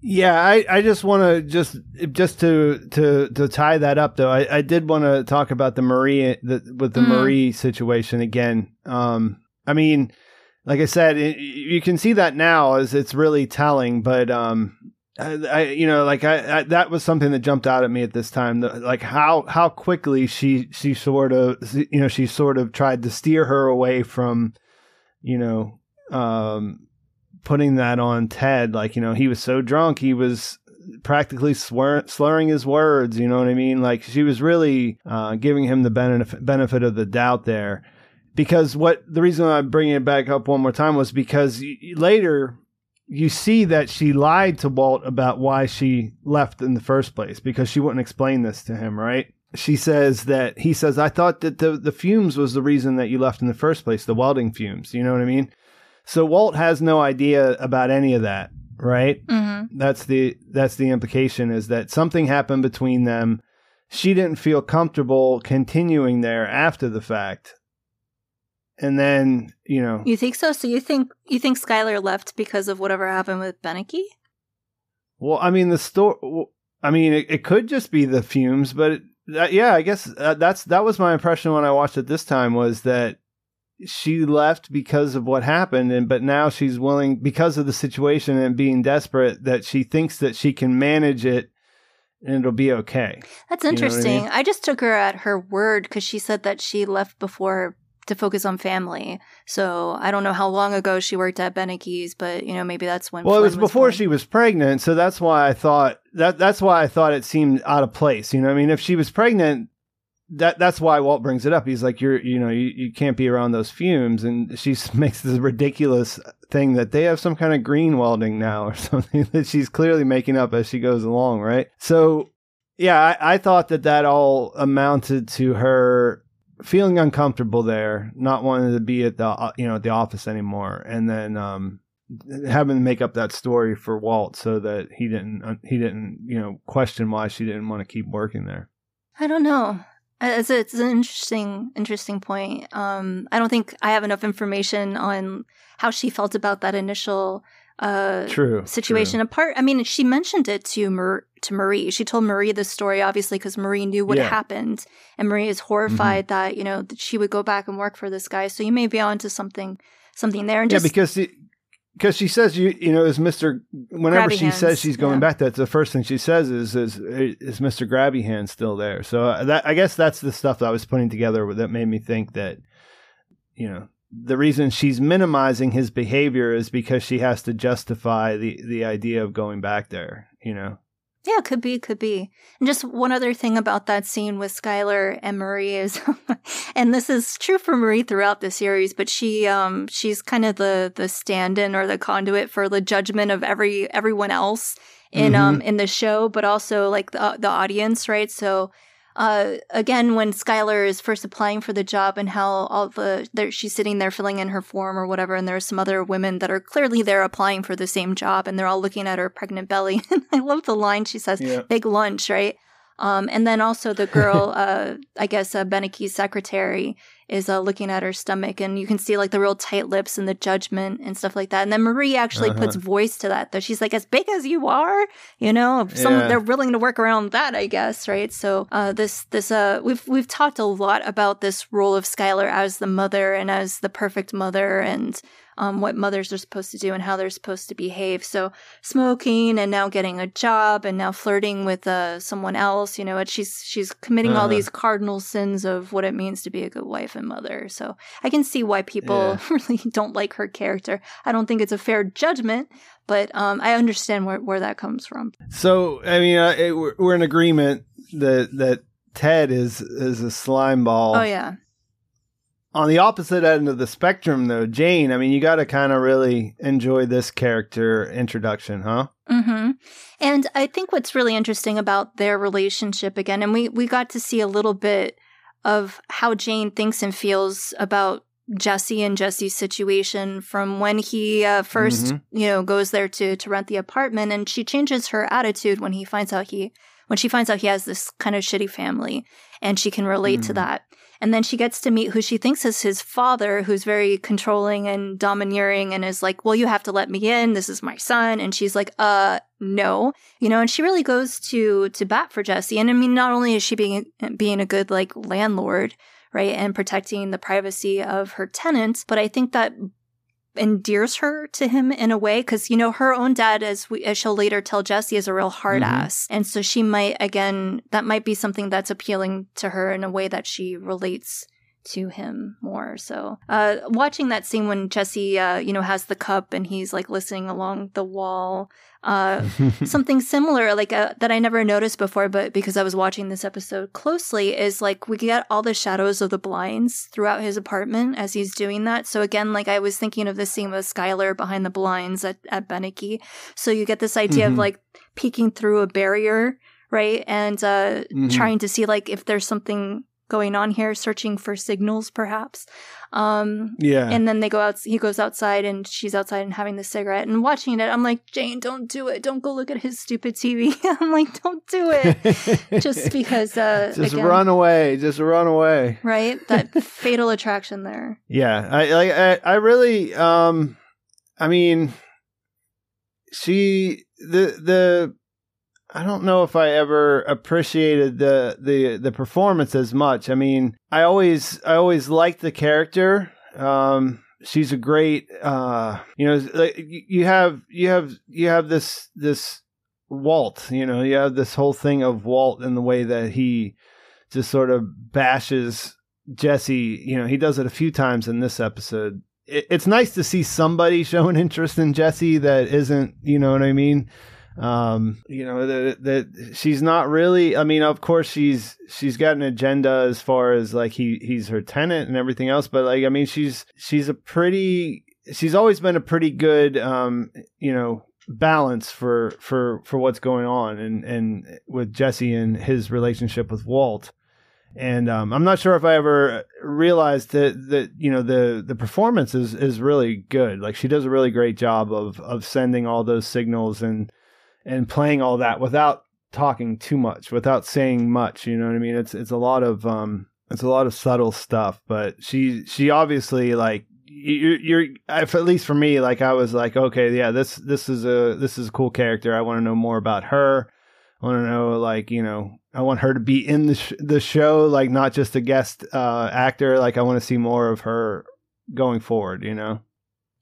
Yeah, I, I just want to just just to to to tie that up though. I, I did want to talk about the Marie the, with the Mm. Marie situation again. Um, I mean, like I said, it, you can see that now as it's really telling. But um, I, I you know like I, I that was something that jumped out at me at this time. the- Like how how quickly she she sort of you know she sort of tried to steer her away from you know um putting that on Ted. Like, you know, he was so drunk, he was practically slur- slurring his words. You know what I mean? Like, she was really uh, giving him the benefit benefit of the doubt there. Because what the reason I'm bringing it back up one more time was because later you see that she lied to Walt about why she left in the first place because she wouldn't explain this to him, right? She says that he says, I thought that the, the fumes was the reason that you left in the first place, the welding fumes. You know what I mean? So Walt has no idea about any of that, right? Mm-hmm. That's the that's the implication is that something happened between them. She didn't feel comfortable continuing there after the fact. And then, you know, You think so? So you think you think Skyler left because of whatever happened with Beneke? well, I mean the story I mean it, it could just be the fumes, but it, that, yeah, I guess uh, that's that was my impression when I watched it this time was that she left because of what happened and but now she's willing because of the situation and being desperate that she thinks that she can manage it and it'll be okay. That's You know I interesting. mean? I, just took her at her word because she said that she left before to focus on family. So I don't know how long ago she worked at Beneke's, but you know maybe that's when. Well, it was Flynn before born. she was pregnant, so that's why I thought that that's why I thought it seemed out of place. You know, I mean, if she was pregnant, that that's why Walt brings it up. He's like, you're, you know, you, you can't be around those fumes, and she makes this ridiculous thing that they have some kind of green welding now or something that she's clearly making up as she goes along, right? So, yeah, I, I thought that that all amounted to her feeling uncomfortable there, not wanting to be at the uh, you know at the office anymore, and then um having to make up that story for Walt so that he didn't uh, he didn't you know question why she didn't want to keep working there. I don't know. It's, it's an interesting, interesting point. Um, I don't think I have enough information on how she felt about that initial uh, True, situation. Apart, I mean, she mentioned it to Mar- to Marie. She told Marie the story, obviously, because Marie knew what Yeah. happened, and Marie is horrified that you know that she would go back and work for this guy. So you may be onto something, something there. And just yeah, because because she says you you know is Mister whenever she hands, says she's going yeah. back, that's the first thing she says is is is Mister Grabby Hand still there? So uh, that I guess that's the stuff that I was putting together that made me think that you know the reason she's minimizing his behavior is because she has to justify the the idea of going back there. You know. Yeah, could be, could be. And just one other thing about that scene with Skyler and Marie is, and this is true for Marie throughout the series, but she, um, she's kind of the the stand-in or the conduit for the judgment of every everyone else in um in the show, but also like the the audience, right? So, uh, again, when Skyler is first applying for the job and how all the she's sitting there filling in her form or whatever, and there are some other women that are clearly there applying for the same job, and they're all looking at her pregnant belly. And I love the line she says, Yeah. "Big lunch," right? Um, and then also the girl, uh, I guess, uh, Beneke's secretary is uh, looking at her stomach, and you can see like the real tight lips and the judgment and stuff like that. And then Marie actually Uh-huh. puts voice to that, though. She's like, "As big as you are," you know. Some Yeah. they're willing to work around that, I guess, right? So uh, this this uh, we've we've talked a lot about this role of Skyler as the mother and as the perfect mother and. Um, what mothers are supposed to do and how they're supposed to behave. So smoking and now getting a job and now flirting with uh, someone else. You know, it, she's she's committing all Uh-huh. these cardinal sins of what it means to be a good wife and mother. So I can see why people really don't like her character. I don't think it's a fair judgment, but um, I understand where where that comes from. So I mean, uh, it, we're, we're in agreement that that Ted is is a slime ball. Oh yeah. On the opposite end of the spectrum, though, Jane. I mean, you got to kind of really enjoy this character introduction, huh? Mm-hmm. And I think what's really interesting about their relationship again, and we we got to see a little bit of how Jane thinks and feels about Jesse and Jesse's situation from when he uh, 1st Mhm. you know, goes there to to rent the apartment, and she changes her attitude when he finds out he when she finds out he has this kind of shitty family, and she can relate to Mhm. that. And then she gets to meet who she thinks is his father, who's very controlling and domineering and is like, Well, you have to let me in. This is my son. And she's like, Uh, no. You know, and she really goes to to bat for Jesse. And I mean, not only is she being being a good like landlord, right, and protecting the privacy of her tenants, but I think that endears her to him in a way because you know her own dad as we as she'll later tell jesse is a real hard Mhm. ass and so she might again that might be something that's appealing to her in a way that she relates to him more so uh watching that scene when jesse uh you know has the cup and he's like listening along the wall uh something similar like uh, that i never noticed before but because i was watching this episode closely is like we get all the shadows of the blinds throughout his apartment as he's doing that so again like i was thinking of the scene with skyler behind the blinds at, at Beneke. so you get this idea Mhm. of like peeking through a barrier right and uh Mhm. trying to see like if there's something going on here searching for signals perhaps. Um Yeah. and then they go out he goes outside and she's outside and having the cigarette and watching it. I'm like jane don't do it. Don't go look at his stupid tv i'm like don't do it. Just because uh just again, run away. Just run away. right? That fatal attraction there. Yeah, I like I, I really um I mean she the the I don't know if I ever appreciated the the the performance as much. I mean, I always I always liked the character. Um she's a great uh you know like you have you have you have this this Walt, you know, you have this whole thing of Walt and the way that he just sort of bashes Jesse, you know, he does it a few times in this episode. It, it's nice to see somebody show an interest in Jesse that isn't, you know what I mean? Um, you know that that she's not really. I mean, of course she's she's got an agenda as far as like he he's her tenant and everything else, but like I mean, she's she's a pretty. She's always been a pretty good, um, you know, balance for for for what's going on and and with Jesse and his relationship with Walt and um, I'm not sure if I ever realized that that you know the the performance is is really good. Like she does a really great job of of sending all those signals and and playing all that without talking too much, without saying much. You know what I mean? It's it's a lot of um it's a lot of subtle stuff, but she she obviously like you, you're if at least for me like I was like okay yeah this this is a this is a cool character. I want to know more about her. I want to know like you know I want her to be in the sh- the show like not just a guest uh, actor. Like I want to see more of her going forward. You know.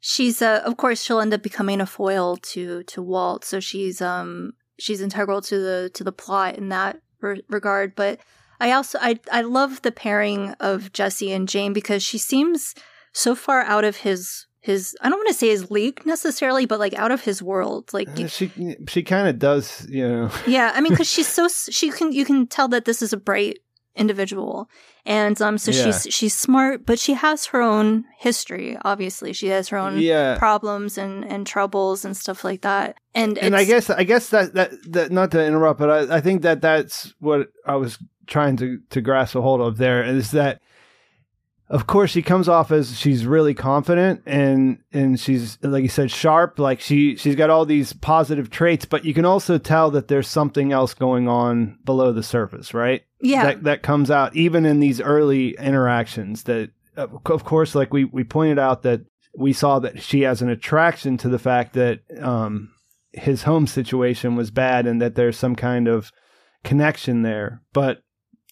She's uh of course she'll end up becoming a foil to to walt so she's um she's integral to the to the plot in that re- regard but i also i i love the pairing of jesse and jane because she seems so far out of his his i don't want to say his league necessarily but like out of his world like Uh, she she kind of does. You know. yeah i mean because she's so she can you can tell that this is a bright individual and um so Yeah. she's she's smart but she has her own history obviously she has her own Yeah. problems and and troubles and stuff like that and and I guess I guess that that that not to interrupt, but I, I think that that's what I was trying to to grasp a hold of there is that of course she comes off as she's really confident and and she's like you said sharp like she she's got all these positive traits but you can also tell that there's something else going on below the surface right Yeah. that that comes out even in these early interactions that of of course like we we pointed out that we saw that she has an attraction to the fact that um his home situation was bad and that there's some kind of connection there but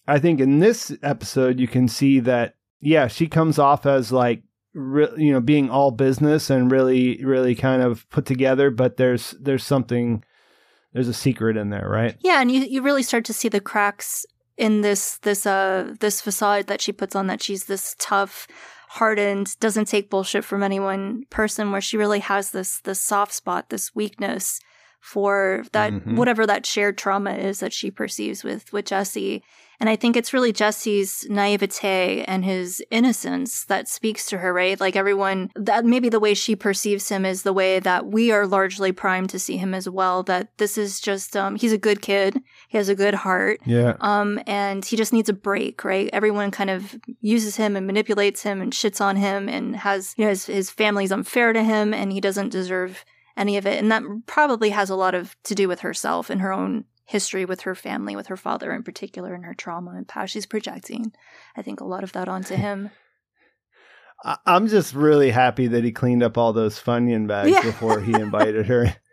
I think in this episode you can see that yeah, she comes off as like re- you know being all business and really really kind of put together, but there's there's something there's a secret in there, right? Yeah, and you, you really start to see the cracks in this this uh this facade that she puts on that she's this tough, hardened, doesn't take bullshit from anyone person where she really has this this soft spot, this weakness for that Mhm. whatever that shared trauma is that she perceives with with Jesse. And I think it's really Jesse's naivete and his innocence that speaks to her, right? Like everyone, that maybe the way she perceives him is the way that we are largely primed to see him as well. That this is just, um, he's a good kid. He has a good heart. Yeah. Um, and he just needs a break, right? Everyone kind of uses him and manipulates him and shits on him and has, you know, his, his family's unfair to him and he doesn't deserve any of it. And that probably has a lot of to do with herself and her own history with her family, with her father in particular, and her trauma and how she's projecting. I think a lot of that onto him. I'm just really happy that he cleaned up all those Funyun bags Yeah. before he invited her.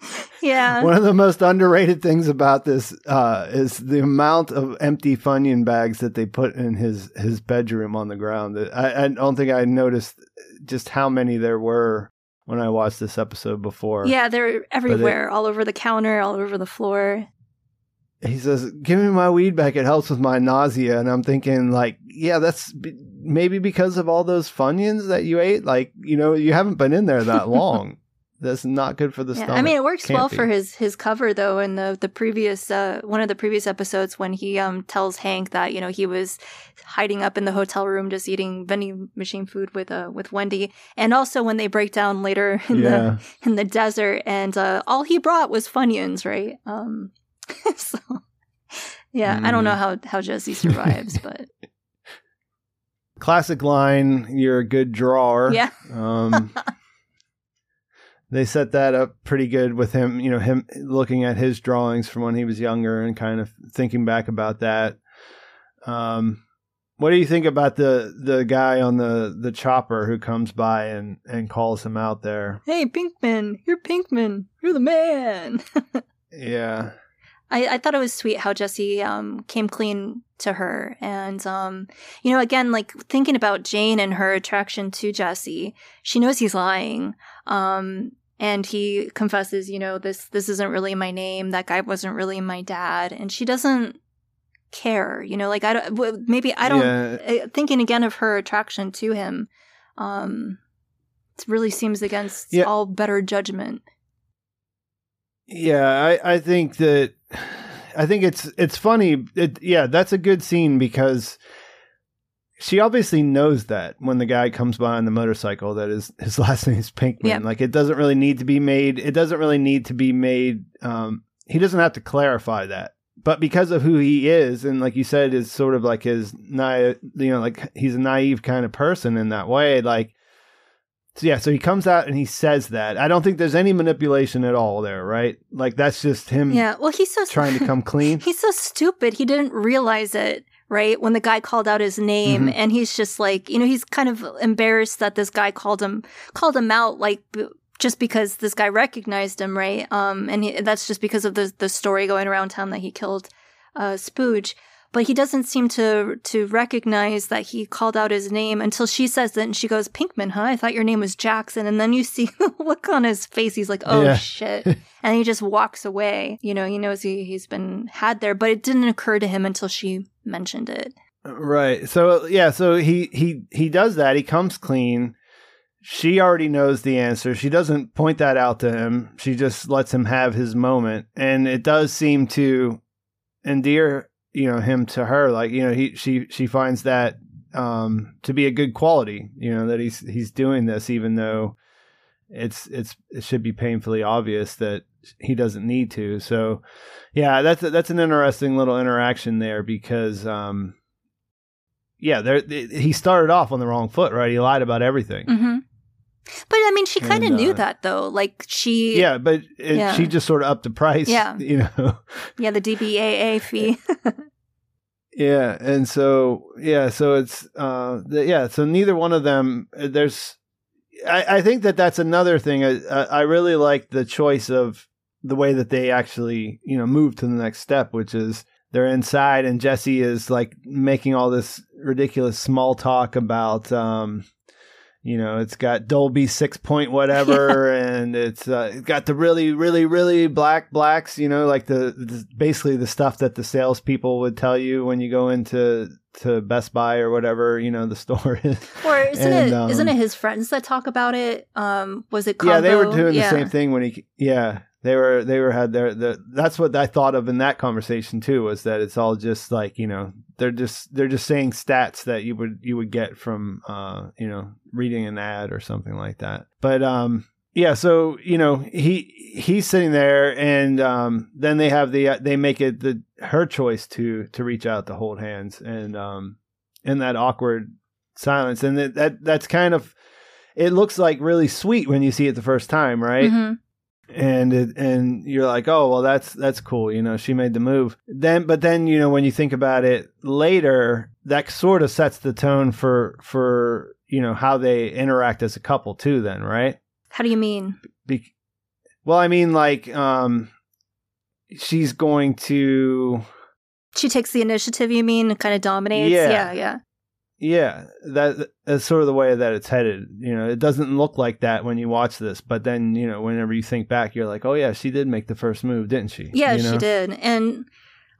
Yeah. One of the most underrated things about this uh, is the amount of empty Funyun bags that they put in his his bedroom on the ground. I, I don't think I noticed just how many there were when I watched this episode before. Yeah, they're everywhere, all over the counter, all over the floor. he says, "Give me my weed back. It helps with my nausea." And I'm thinking, like, yeah, that's b- maybe because of all those Funyuns that you ate. Like, you know, you haven't been in there that long. That's not good for the Yeah, stomach. I mean, it works Can't well be. for his his cover though. In the the previous uh, one of the previous episodes, when he um tells Hank that you know he was hiding up in the hotel room just eating vending machine food with uh with Wendy, and also when they break down later in Yeah. the in the desert, and uh, all he brought was Funyuns, right? Um, so yeah, I don't know how how Jesse survives, but Classic line, "You're a good drawer." yeah, Um, they set that up pretty good with him, you know, him looking at his drawings from when he was younger and kind of thinking back about that. Um, what do you think about the the guy on the the chopper who comes by and and calls him out there? hey Pinkman, you're Pinkman, you're the man. Yeah. I, I thought it was sweet how Jesse um, came clean to her. And, um, you know, again, like thinking about Jane and her attraction to Jesse, she knows he's lying. Um, and he confesses, you know, this, this isn't really my name. That guy wasn't really my dad. And she doesn't care, you know, like I don't, maybe I don't, Yeah. uh, thinking again of her attraction to him, um, it really seems against Yeah. all better judgment. Yeah, I, I think that I think it's it's funny. It, yeah, that's a good scene because she obviously knows that when the guy comes by on the motorcycle that his his last name is Pinkman. Yeah. Like it doesn't really need to be made. It doesn't really need to be made. Um, he doesn't have to clarify that. But because of who he is, and like you said, is sort of like his naive, you know, like he's a naive kind of person in that way. Like, so yeah, so he comes out and he says that. I don't think there's any manipulation at all there, right? Like that's just him Yeah. Well, he's so trying to come clean. He's so stupid. He didn't realize it, right? When the guy called out his name Mhm. and he's just like, you know, he's kind of embarrassed that this guy called him called him out like b- just because this guy recognized him, right? Um and he, that's just because of the the story going around town that he killed uh Spooge. But he doesn't seem to to recognize that he called out his name until she says it and she goes, Pinkman, huh? I thought your name was Jackson. And then you see the look on his face. He's like, oh Yeah. shit. and he just walks away. You know, he knows he, he's been had there, but it didn't occur to him until she mentioned it. Right. So yeah, so he he he does that. He comes clean. She already knows the answer. She doesn't point that out to him. She just lets him have his moment, and it does seem to endear you know him to her. Like you know he she she finds that um to be a good quality. You know that he's he's doing this even though it's it's it should be painfully obvious that he doesn't need to. So, yeah, that's that's an interesting little interaction there because, um, yeah, there he started off on the wrong foot, right? He lied about everything. hmm But I mean, she kind of And, knew uh, that though. Like she, Yeah, but it, Yeah. she just sort of upped the price. Yeah. you know. yeah, the DBAA fee. Yeah, and so yeah, so it's uh the, yeah, so neither one of them uh, there's I I think that that's another thing I I I really like the choice of the way that they actually, you know, move to the next step, which is they're inside and Jesse is like making all this ridiculous small talk about um you know, it's got Dolby six point whatever, and it's uh, it's got the really, really, really black blacks. You know, like the, the basically the stuff that the salespeople would tell you when you go into to Best Buy or whatever. You know, the store is. or isn't And, it um, not it his friends that talk about it? Um, was it? Yeah, they were doing Yeah. the same thing when he. Yeah, they were. They were had their. The, that's what I thought of in that conversation too. Was that it's all just like you know they're just they're just saying stats that you would you would get from uh you know reading an ad or something like that. But um yeah, so you know he he's sitting there, and um then they have the they make it the her choice to to reach out to hold hands, and um in that awkward silence, and that, that that's kind of it looks like really sweet when you see it the first time, right? Mhm. And it, and you're like, oh well, that's that's cool. You know, she made the move. Then, but then you know when you think about it later, that sort of sets the tone for for you know how they interact as a couple too. Then, right? How do you mean? Be- well, I mean, like, um, she's going to She takes the initiative. You mean? Kind of dominates. Yeah. yeah, yeah. Yeah, that that's sort of the way that it's headed. You know, it doesn't look like that when you watch this, but then you know, whenever you think back, you're like, oh yeah, she did make the first move, didn't she? Yeah, You know? she did. And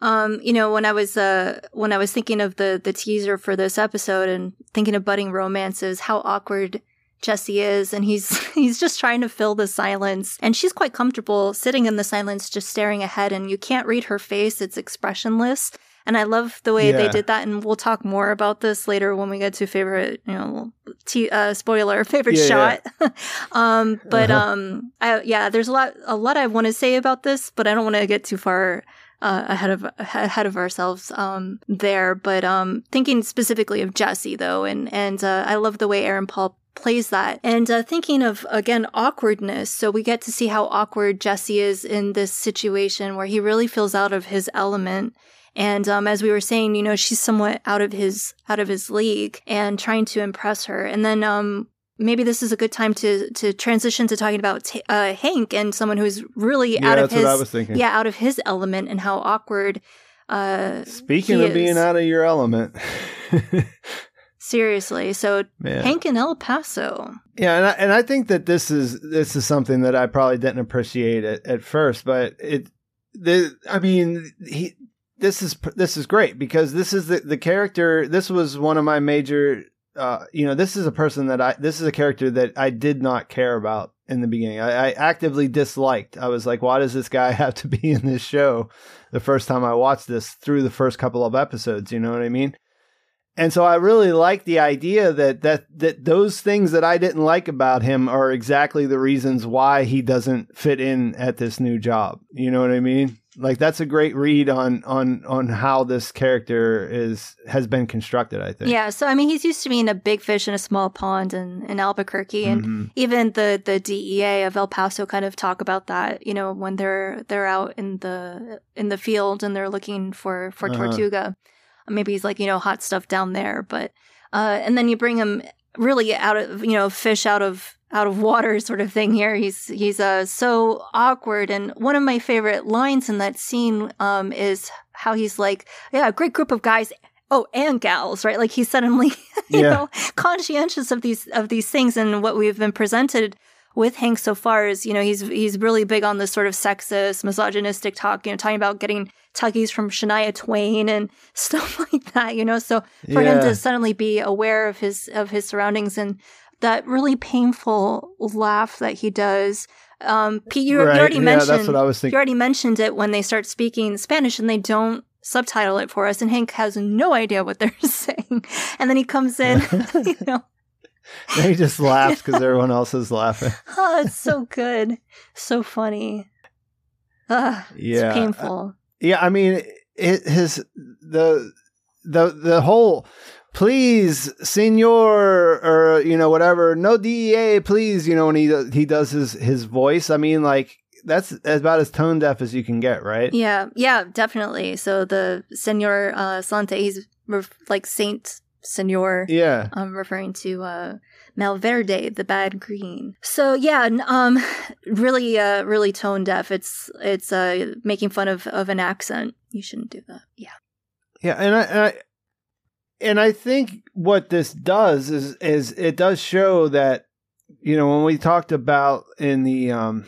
um, you know, when I was uh when I was thinking of the the teaser for this episode and thinking of budding romances, how awkward Jesse is and he's he's just trying to fill the silence and she's quite comfortable sitting in the silence just staring ahead and you can't read her face, it's expressionless. And I love the way they did that and we'll talk more about this later when we get to favorite, you know, t- uh spoiler, favorite Yeah, shot. yeah. um but Uh-huh. um I, yeah, there's a lot a lot I want to say about this, but I don't want to get too far uh, ahead of ahead of ourselves um, there. But um, thinking specifically of Jesse though, and and uh, I love the way Aaron Paul plays that. And uh, thinking of again awkwardness, so we get to see how awkward Jesse is in this situation where he really feels out of his element. And um, as we were saying, you know, she's somewhat out of his out of his league and trying to impress her. And then um, maybe this is a good time to to transition to talking about uh, Hank and someone who's really Yeah, out of his what I was thinking. yeah out of his element and how awkward. Uh, Speaking of being out of your element, seriously, so Man. Hank in El Paso. yeah, and I, and I think that this is this is something that I probably didn't appreciate at, at first, but it, the, I mean, he, this is this is great because this is the the character. This was one of my major. Uh, you know, this is a person that I. This is a character that I did not care about in the beginning. I, I actively disliked. I was like, why does this guy have to be in this show? The first time I watched this through the first couple of episodes, you know what I mean? And so I really like the idea that that that those things that I didn't like about him are exactly the reasons why he doesn't fit in at this new job. You know what I mean? Like that's a great read on on on how this character is has been constructed, I think. Yeah, so I mean, he's used to being a big fish in a small pond in, in Albuquerque, and Mhm. even the the DEA of El Paso kind of talk about that. You know, when they're they're out in the in the field and they're looking for for Uh-huh. Tortuga. Maybe he's like you know hot stuff down there, but uh, and then you bring him really out of you know fish out of out of water sort of thing here. He's he's uh so awkward, and one of my favorite lines in that scene um is how he's like, yeah, a great group of guys. Oh, and gals, right? Like he's suddenly, you Yeah. know, conscientious of these of these things, and what we've been presented with Hank so far is, you know, he's he's really big on this sort of sexist, misogynistic talk, you know, talking about getting tuggies from Shania Twain and stuff like that, you know. So for him to suddenly be aware of his of his surroundings and that really painful laugh that he does. Um, Pete, you, Right. you already Yeah, mentioned that's what I was thinking. you already mentioned it when they start speaking Spanish and they don't subtitle it for us, and Hank has no idea what they're saying, and then he comes in, you know. He just laughs because everyone else is laughing. Oh, it's so good. So funny. Ugh, Yeah. it's painful. Yeah, I mean, it, his the the the whole please, senor, or you know whatever, no DEA, please. You know when he does- he does his his voice. I mean, like that's about as tone deaf as you can get, right? Yeah, yeah, definitely. So the Senor uh, Sante, he's like Saint Senor. Yeah. I'm referring to uh, Malverde, the bad green. So yeah, um, really, uh, really tone deaf. It's it's uh making fun of of an accent. You shouldn't do that. Yeah. Yeah, and I, and I and I think what this does is is it does show that you know when we talked about in the um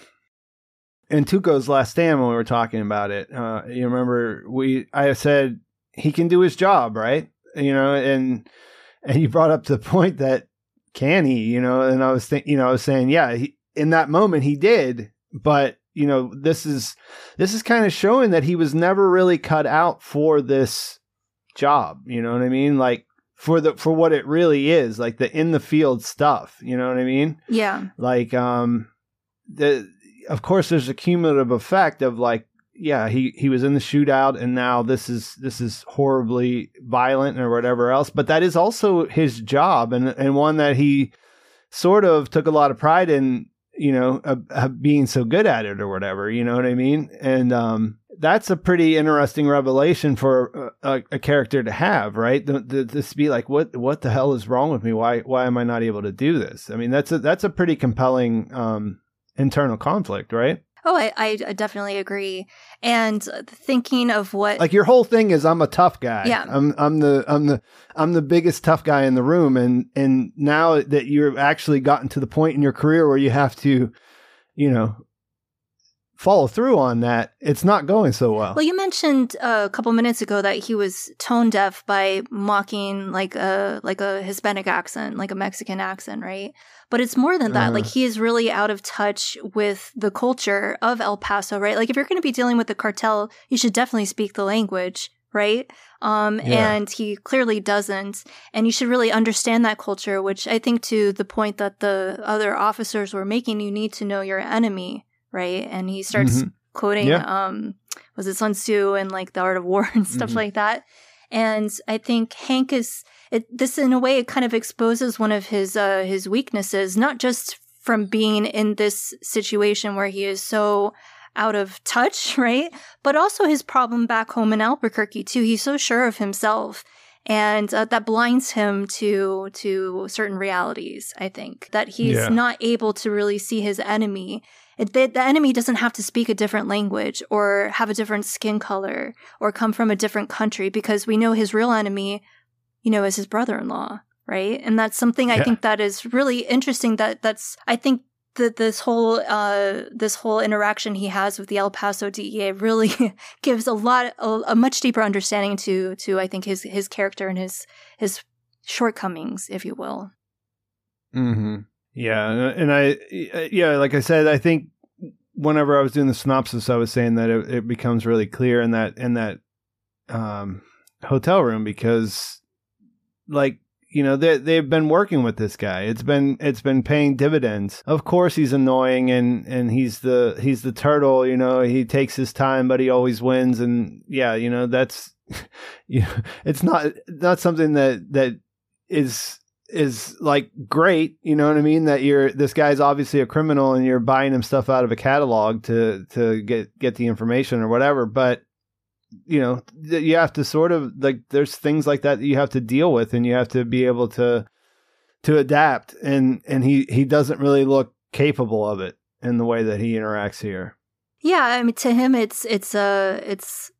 in Tuco's last stand when we were talking about it, uh, you remember we I said he can do his job, right? You know, and and you brought up the point that can he, you know, and I was thinking, you know, I was saying, yeah, he, in that moment he did, but you know, this is this is kind of showing that he was never really cut out for this job. You know what I mean? Like for the for what it really is, like the in the field stuff. You know what I mean? Yeah. Like um, the of course there's a cumulative effect of like yeah he he was in the shootout and now this is this is horribly violent or whatever else but that is also his job and and one that he sort of took a lot of pride in you know uh, uh, being so good at it or whatever you know what i mean? And um that's a pretty interesting revelation for a, a character to have right? The, the, this be like what what the hell is wrong with me? Why why am i not able to do this? I mean that's a that's a pretty compelling um internal conflict right Oh, I, I definitely agree. And thinking of what like your whole thing is I'm a tough guy. Yeah. I'm I'm the I'm the I'm the biggest tough guy in the room and and now that you've actually gotten to the point in your career where you have to, you know, follow through on that, it's not going so well. Well, you mentioned uh, a couple minutes ago that he was tone deaf by mocking like a like a Hispanic accent, like a Mexican accent, right? But it's more than that. Uh-huh. Like he is really out of touch with the culture of El Paso, right? Like if you're going to be dealing with the cartel, you should definitely speak the language, right? Um, Yeah. and he clearly doesn't. And you should really understand that culture, which I think to the point that the other officers were making, you need to know your enemy, right? And he starts Mhm. quoting, Yeah. um, was it Sun Tzu and like the art of war and stuff Mhm. like that. And I think Hank is it, this in a way it kind of exposes one of his uh, his weaknesses, not just from being in this situation where he is so out of touch, right? But also his problem back home in Albuquerque too. He's so sure of himself, and uh, that blinds him to to certain realities. I think that he's Yeah. not able to really see his enemy. It, the, the enemy doesn't have to speak a different language or have a different skin color or come from a different country because we know his real enemy, you know, is his brother-in-law, right? And that's something I Yeah. think that is really interesting. That that's I think that this whole uh this whole interaction he has with the El Paso DEA really gives a lot a, a much deeper understanding to to I think his his character and his his shortcomings, if you will. Mm-hmm. Yeah, and I, yeah, like I said, I think whenever I was doing the synopsis, I was saying that it, it becomes really clear in that in that um, hotel room because, like, you know, they they've been working with this guy. It's been it's been paying dividends. Of course, he's annoying and and he's the he's the turtle. You know, he takes his time, but he always wins. And yeah, you know, that's you know, it's not not something that that is is like great, you know what I mean? That you're this guy's obviously a criminal and you're buying him stuff out of a catalog to to get get the information or whatever, but you know, you have to sort of like there's things like that that you have to deal with and you have to be able to to adapt and and he he doesn't really look capable of it in the way that he interacts here. Yeah, I mean to him it's it's a it's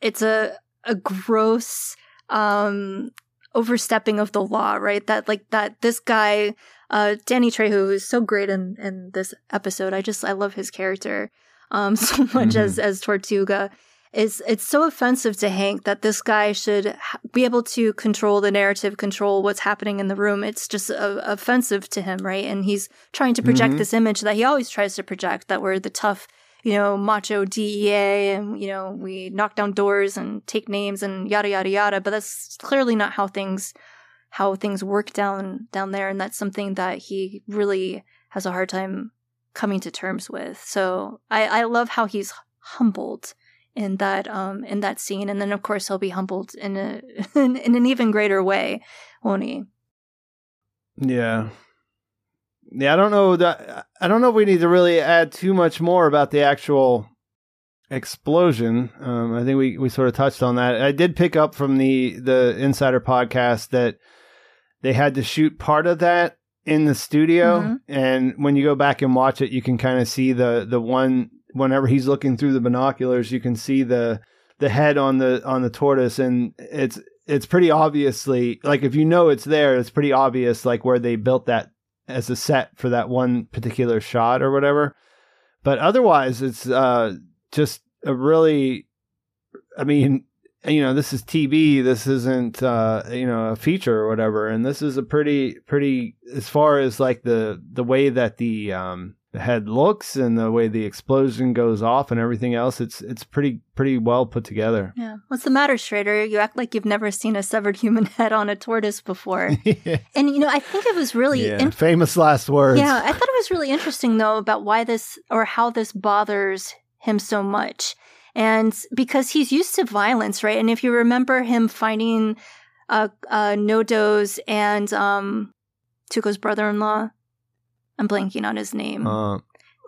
it's a a gross um overstepping of the law, right? That like that this guy uh Danny Trejo who's so great in in this episode. I just I love his character um so much as as Tortuga. Is it's so offensive to Hank that this guy should ha- be able to control the narrative, control what's happening in the room. It's just uh, offensive to him, right? And he's trying to project Mhm. this image that he always tries to project that we're the tough you know, macho DEA and, you know, we knock down doors and take names and yada, yada, yada. But that's clearly not how things, how things work down, down there. And that's something that he really has a hard time coming to terms with. So I, I love how he's humbled in that um in that scene and then of course he'll be humbled in a in, in an even greater way won't he Yeah. Yeah, I don't know that I don't know if we need to really add too much more about the actual explosion. Um, I think we, we sort of touched on that. I did pick up from the the Insider podcast that they had to shoot part of that in the studio, Mhm. and when you go back and watch it, you can kind of see the the one whenever he's looking through the binoculars, you can see the the head on the on the tortoise, and it's it's pretty obviously like if you know it's there, it's pretty obvious like where they built that as a set for that one particular shot or whatever. But otherwise, it's uh, just a really, I mean, you know, this is TV. This isn't, uh, you know, a feature or whatever. And this is a pretty, pretty, as far as like the the way that the um, the head looks and the way the explosion goes off and everything else. It's it's pretty pretty well put together. yeah what's the matter Schrader you act like you've never seen a severed human head on a tortoise before and you know I think it was really yeah, in- famous last words. Yeah, I thought it was really interesting though about why this or how this bothers him so much. And because he's used to violence, right? And if you remember him finding uh uh No-Doze and um Tuco's brother-in-law, I'm blanking on his name. Uh,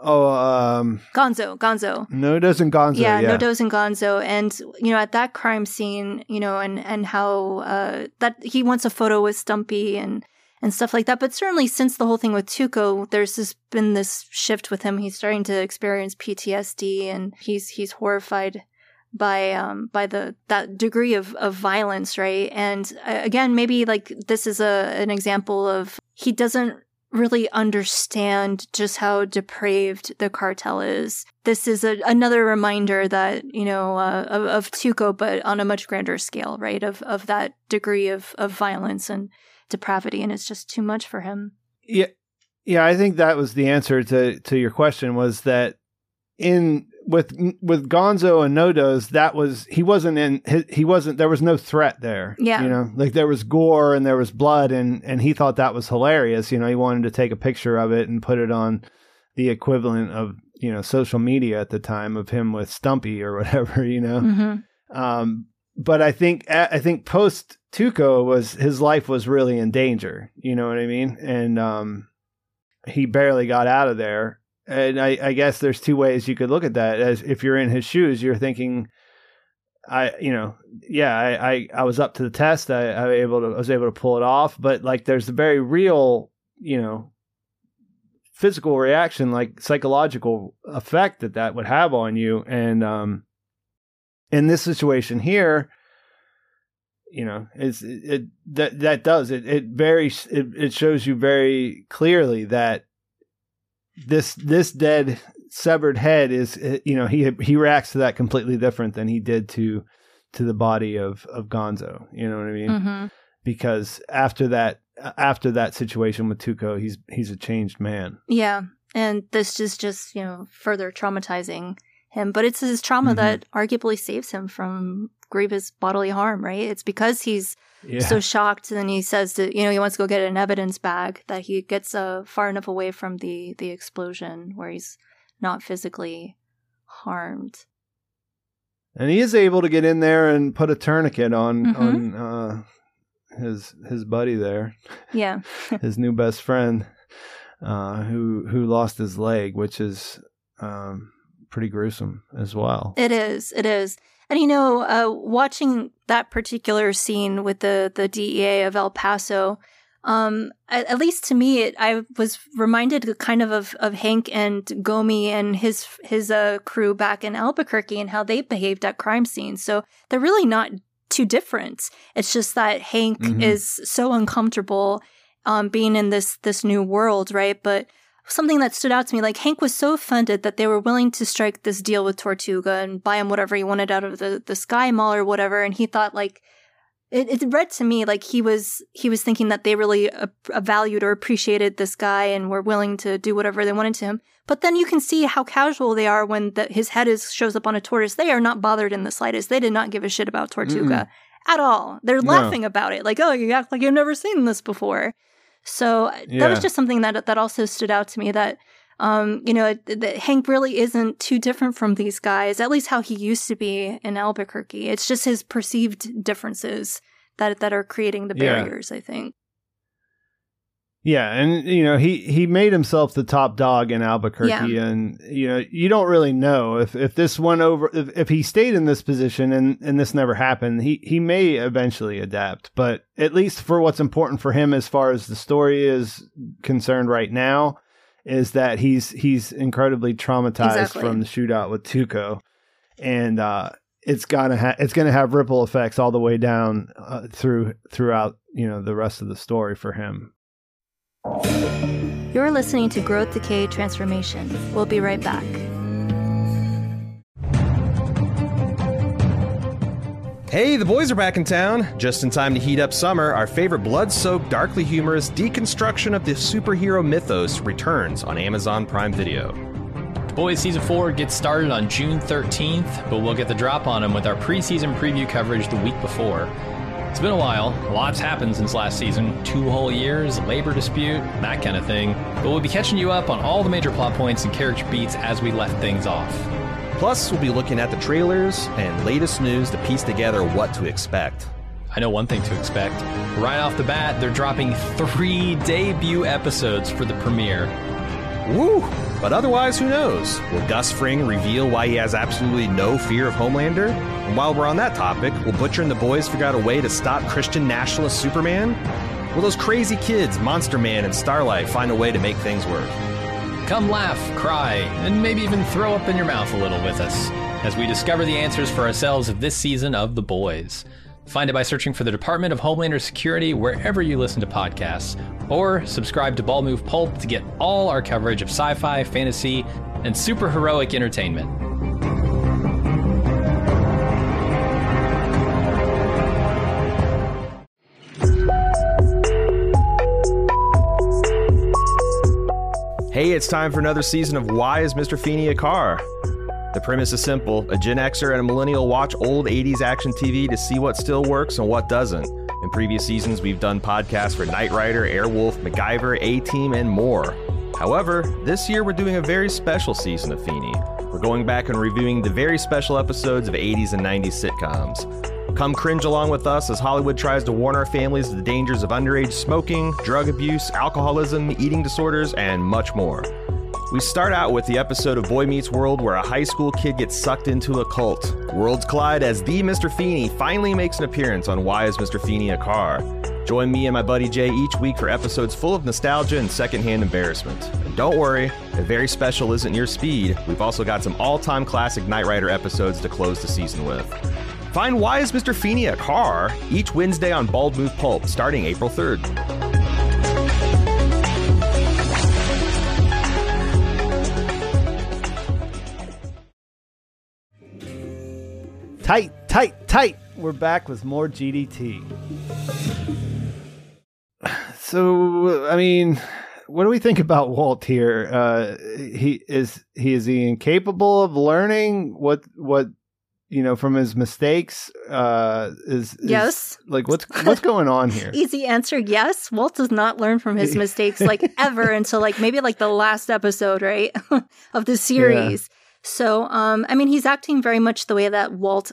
oh, um, Gonzo, Gonzo. no, it doesn't Gonzo. yeah, Yeah, No-Doze and Gonzo, and you know at that crime scene, you know, and and how uh, that he wants a photo with Stumpy and and stuff like that. But certainly since the whole thing with Tuco, there's just been this shift with him. He's starting to experience PTSD, and he's he's horrified by um by the that degree of of violence, right? And uh, again, maybe like this is a an example of he doesn't really understand just how depraved the cartel is. This is a, another reminder that you know uh, of, of Tuco, but on a much grander scale, right? Of of that degree of of violence and depravity, and it's just too much for him. Yeah, yeah. I think that was the answer to to your question. Was that in with with Gonzo and No-Doze? That was he wasn't in. He, he wasn't. There was no threat there. Yeah. you know, like there was gore and there was blood, and and he thought that was hilarious. You know, he wanted to take a picture of it and put it on the equivalent of you know social media at the time of him with Stumpy or whatever. You know. Mm-hmm. Um, but I think I think post Tuco was his life was really in danger. You know what I mean? And um, he barely got out of there. And I, I guess there's two ways you could look at that. As if you're in his shoes, you're thinking, I, you know, yeah, I, I, I was up to the test. I, I able to, I was able to pull it off. But like, there's a very real, you know, physical reaction, like psychological effect that that would have on you. And um, in this situation here, you know, it's it, it that that does it. It very it, it shows you very clearly that this this dead severed head is uh, you know he he reacts to that completely different than he did to to the body of of Gonzo. You know what I mean? Mm-hmm. Because after that after that situation with Tuco, he's he's a changed man. Yeah, and this is just you know further traumatizing him. But it's his trauma Mhm. that arguably saves him from grievous bodily harm. Right? It's because he's Yeah. so shocked and then he says that you know he wants to go get an evidence bag that he gets uh, far enough away from the the explosion where he's not physically harmed and he is able to get in there and put a tourniquet on Mhm. on uh, his his buddy there. yeah his new best friend, uh, who who lost his leg, which is um, pretty gruesome as well. it is it is and you know uh, watching that particular scene with the the dea of el paso um at, at least to me it, i was reminded kind of, of of hank and gomie and his his uh crew back in albuquerque and how they behaved at crime scenes. So they're really not too different. It's just that hank Mhm. is so uncomfortable um being in this this new world right? But something that stood out to me like hank was so offended that they were willing to strike this deal with tortuga and buy him whatever he wanted out of the the sky mall or whatever and he thought like it, it read to me like he was he was thinking that they really uh, valued or appreciated this guy and were willing to do whatever they wanted to him. But then you can see how casual they are when the, his head is shows up on a tortoise. They are not bothered in the slightest. They did not give a shit about tortuga at all. They're No. laughing about it like oh you act like you've never seen this before so uh, that was just something that that also stood out to me that Um, you know, that Hank really isn't too different from these guys, at least how he used to be in Albuquerque. It's just his perceived differences that that are creating the Yeah. barriers, I think. Yeah, and you know he he made himself the top dog in Albuquerque, Yeah. and you know you don't really know if if this went over if, if he stayed in this position and and this never happened, he he may eventually adapt. But at least for what's important for him as far as the story is concerned right now, is that he's he's incredibly traumatized Exactly. from the shootout with Tuco, and uh, it's gonna ha- it's gonna have ripple effects all the way down uh, through throughout you know the rest of the story for him. You're listening to Growth, Decay, Transformation. We'll be right back. Hey, the boys are back in town. Just in time to heat up summer, our favorite blood soaked, darkly humorous deconstruction of the superhero mythos returns on Amazon Prime Video. The Boys Season 4 gets started on June 13th, but we'll get the drop on them with our preseason preview coverage the week before. It's been a while. A lot's happened since last season. Two whole years, labor dispute, that kind of thing. But we'll be catching you up on all the major plot points and character beats as we left things off. Plus, we'll be looking at the trailers and latest news to piece together what to expect. I know one thing to expect. Right off the bat, they're dropping three debut episodes for the premiere. Woo! But otherwise, who knows? Will Gus Fring reveal why he has absolutely no fear of Homelander? And while we're on that topic, will Butcher and the boys figure out a way to stop Christian nationalist Superman? Will those crazy kids, Monster Man and Starlight, find a way to make things work? Come laugh, cry, and maybe even throw up in your mouth a little with us as we discover the answers for ourselves of this season of The Boys. Find it by searching for the Department of Homeland Security wherever you listen to podcasts, or subscribe to Bald Move Pulp to get all our coverage of sci fi, fantasy, and superheroic entertainment. Hey, it's time for another season of Why is Mr. Feeney a Car? The premise is simple. A Gen Xer and a millennial watch old 80s action TV to see what still works and what doesn't. In previous seasons, we've done podcasts for Knight Rider, Airwolf, MacGyver, A Team, and more. However, this year we're doing a very special season of Feeney. We're going back and reviewing the very special episodes of 80s and 90s sitcoms. Come cringe along with us as Hollywood tries to warn our families of the dangers of underage smoking, drug abuse, alcoholism, eating disorders, and much more. We start out with the episode of Boy Meets World where a high school kid gets sucked into a cult. Worlds collide as the Mr. Feeney finally makes an appearance on Why is Mr. Feeney a Car? Join me and my buddy Jay each week for episodes full of nostalgia and secondhand embarrassment. And don't worry, if very special isn't your speed, we've also got some all time classic Knight Rider episodes to close the season with. Find Why is Mr. Feeney a Car each Wednesday on Bald Move Pulp starting April 3rd. Tight, tight, tight. We're back with more GDT. So, I mean, what do we think about Walt here? Uh, he is he is he incapable of learning what what you know from his mistakes? Uh, is, is Yes. Like what's what's going on here? Easy answer, yes. Walt does not learn from his mistakes like ever until like maybe like the last episode, right? of the series. So, um, I mean, he's acting very much the way that Walt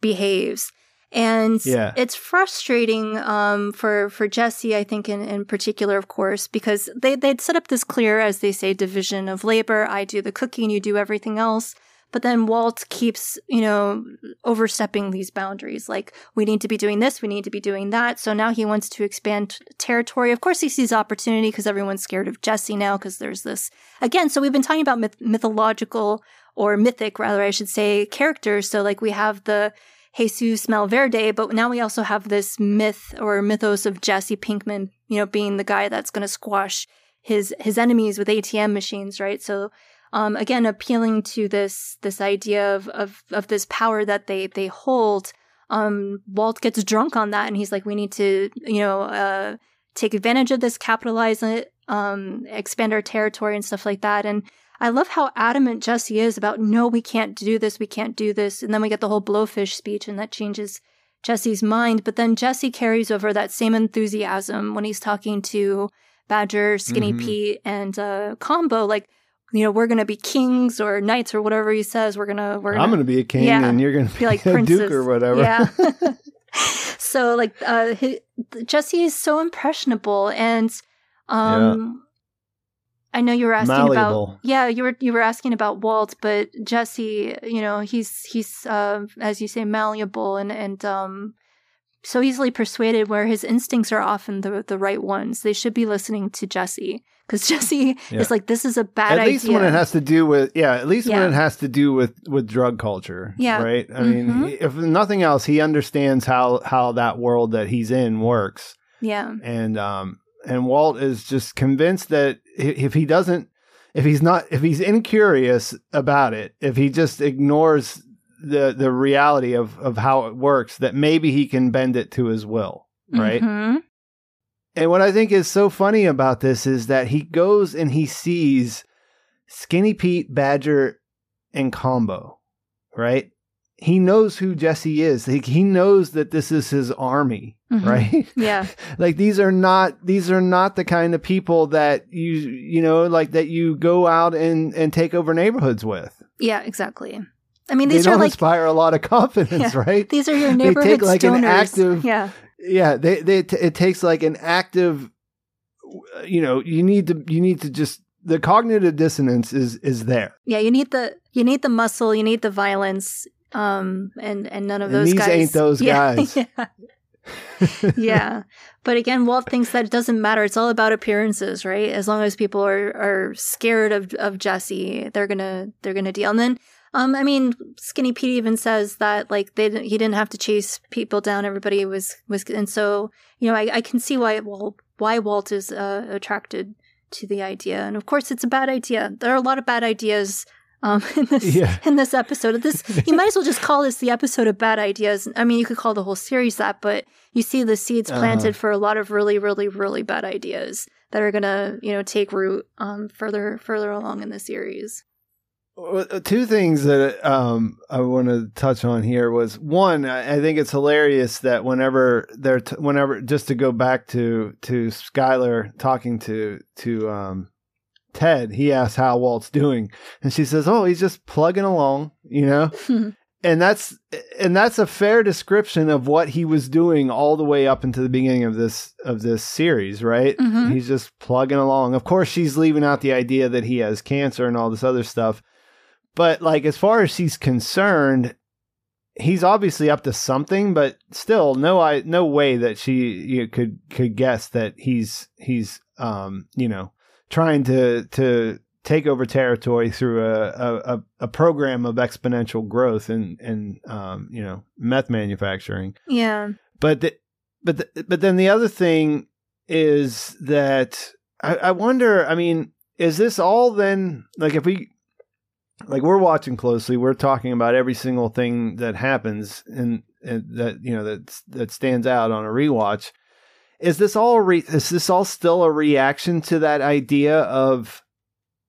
behaves. And Yeah. it's frustrating um, for for Jesse, I think, in, in particular, of course, because they they'd set up this clear, as they say, division of labor. I do the cooking, you do everything else. But then Walt keeps, you know, overstepping these boundaries. Like, we need to be doing this, we need to be doing that. So now he wants to expand territory. Of course, he sees opportunity because everyone's scared of Jesse now because there's this. Again, so we've been talking about myth- mythological or mythic, rather, I should say, characters. So, like, we have the Jesus Malverde, but now we also have this myth or mythos of Jesse Pinkman, you know, being the guy that's going to squash his his enemies with ATM machines, right? So um, again, appealing to this this idea of, of of this power that they they hold. Um, Walt gets drunk on that, and he's like, "We need to, you know, uh, take advantage of this, capitalize it, um, expand our territory, and stuff like that." And I love how adamant Jesse is about, "No, we can't do this. We can't do this." And then we get the whole blowfish speech, and that changes Jesse's mind. But then Jesse carries over that same enthusiasm when he's talking to Badger, Skinny Mhm. Pete, and uh, Combo. Like you know, we're going to be kings or knights or whatever he says. We're going to, we're gonna, I'm going to be a king Yeah. and you're going to be, be like a princes duke or whatever. Yeah. so like uh he, Jesse is so impressionable and um I know you were asking Malleable. about yeah you were you were asking about Walt but Jesse you know he's he's uh, as you say malleable and and um so easily persuaded where his instincts are often the the right ones they should be listening to Jesse because Jesse Yeah. is like this is a bad idea. at least idea when it has to do with yeah at least Yeah. when it has to do with with drug culture Yeah. right i mean Mhm. he- if nothing else he understands how how that world that he's in works yeah and um and walt is just convinced that if he doesn't if he's not if he's incurious about it if he just ignores the the reality of of how it works that maybe he can bend it to his will right Mhm. and what I think is so funny about this is that he goes and he sees Skinny Pete, Badger, and Combo, right? He knows who Jesse is. He, he knows that this is his army, Mhm. right? yeah like these are not these are not the kind of people that you you know like that you go out and and take over neighborhoods with. yeah exactly I mean They these don't are like inspire a lot of confidence, Yeah. right? These are your They neighborhood take like an active yeah. yeah they, they t- it takes like an active you know you need to you need to just the cognitive dissonance is is there Yeah, you need the you need the muscle, you need the violence, um, and and none of And those these guys. ain't those Yeah, guys. Yeah. yeah, but again, Walt thinks that it doesn't matter. It's all about appearances, right? As long as people are are scared of of Jesse, they're gonna they're gonna deal. And then, um, I mean, Skinny Pete even says that like they didn't, he didn't have to chase people down. Everybody was was, and so you know, I, I can see why well why Walt is uh, attracted to the idea. And of course, it's a bad idea. There are a lot of bad ideas um, in this Yeah. in this episode. This you might as well just call this the episode of bad ideas. I mean, you could call the whole series that, but you see the seeds Uh-huh. planted for a lot of really, really, really bad ideas that are gonna you know take root um, further further along in the series. Uh, two things that um I want to touch on here was one I I think it's hilarious that whenever they're t- whenever just to go back to to Skyler talking to to um Ted he asks how Walt's doing. And she says oh he's just plugging along you know? And that's and that's a fair description of what he was doing all the way up into the beginning of this of this series right? Mhm. he's just plugging along. Of course she's leaving out the idea that he has cancer and all this other stuff. But like as far as she's concerned he's obviously up to something but still no i no way that she you could could guess that he's he's um you know trying to to take over territory through a a, a- program of exponential growth and and um you know meth manufacturing Yeah, but the, but the, but then the other thing is that I, I wonder. I mean, is this all then like if we like we're watching closely, we're talking about every single thing that happens and, and that you know that that stands out on a rewatch. Is this all re- is this all still a reaction to that idea of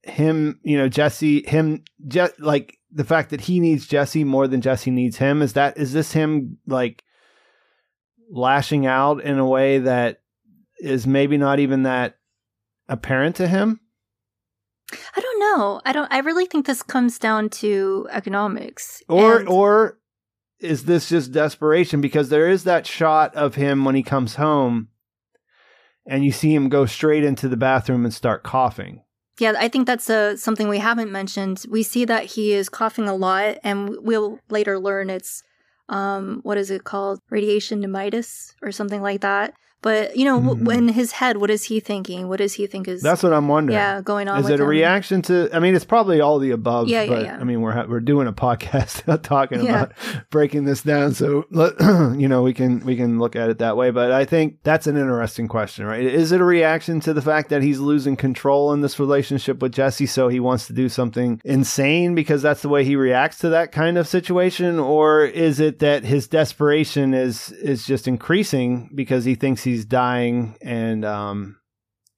him, you know, Jesse, him, Je- like the fact that he needs Jesse more than Jesse needs him? Is that is this him like lashing out in a way that is maybe not even that apparent to him? I don't know. I don't. I really think this comes down to economics. Or And- or is this just desperation because there is that shot of him when he comes home and you see him go straight into the bathroom and start coughing. Yeah, I think that's uh something we haven't mentioned. We see that he is coughing a lot, and we'll later learn it's um what is it called, radiation pneumonitis or something like that. But you know, w Mhm. in his head, what is he thinking? What does he think is That's what I'm wondering. yeah going on? Is it a him? reaction to? I mean, it's probably all the above. Yeah, yeah, but yeah. I mean, we're ha- we're doing a podcast talking Yeah. about breaking this down, so you know we can we can look at it that way. But I think that's an interesting question, right? Is it a reaction to the fact that he's losing control in this relationship with Jesse, so he wants to do something insane because that's the way he reacts to that kind of situation, or is it that his desperation is is just increasing because he thinks he's dying and um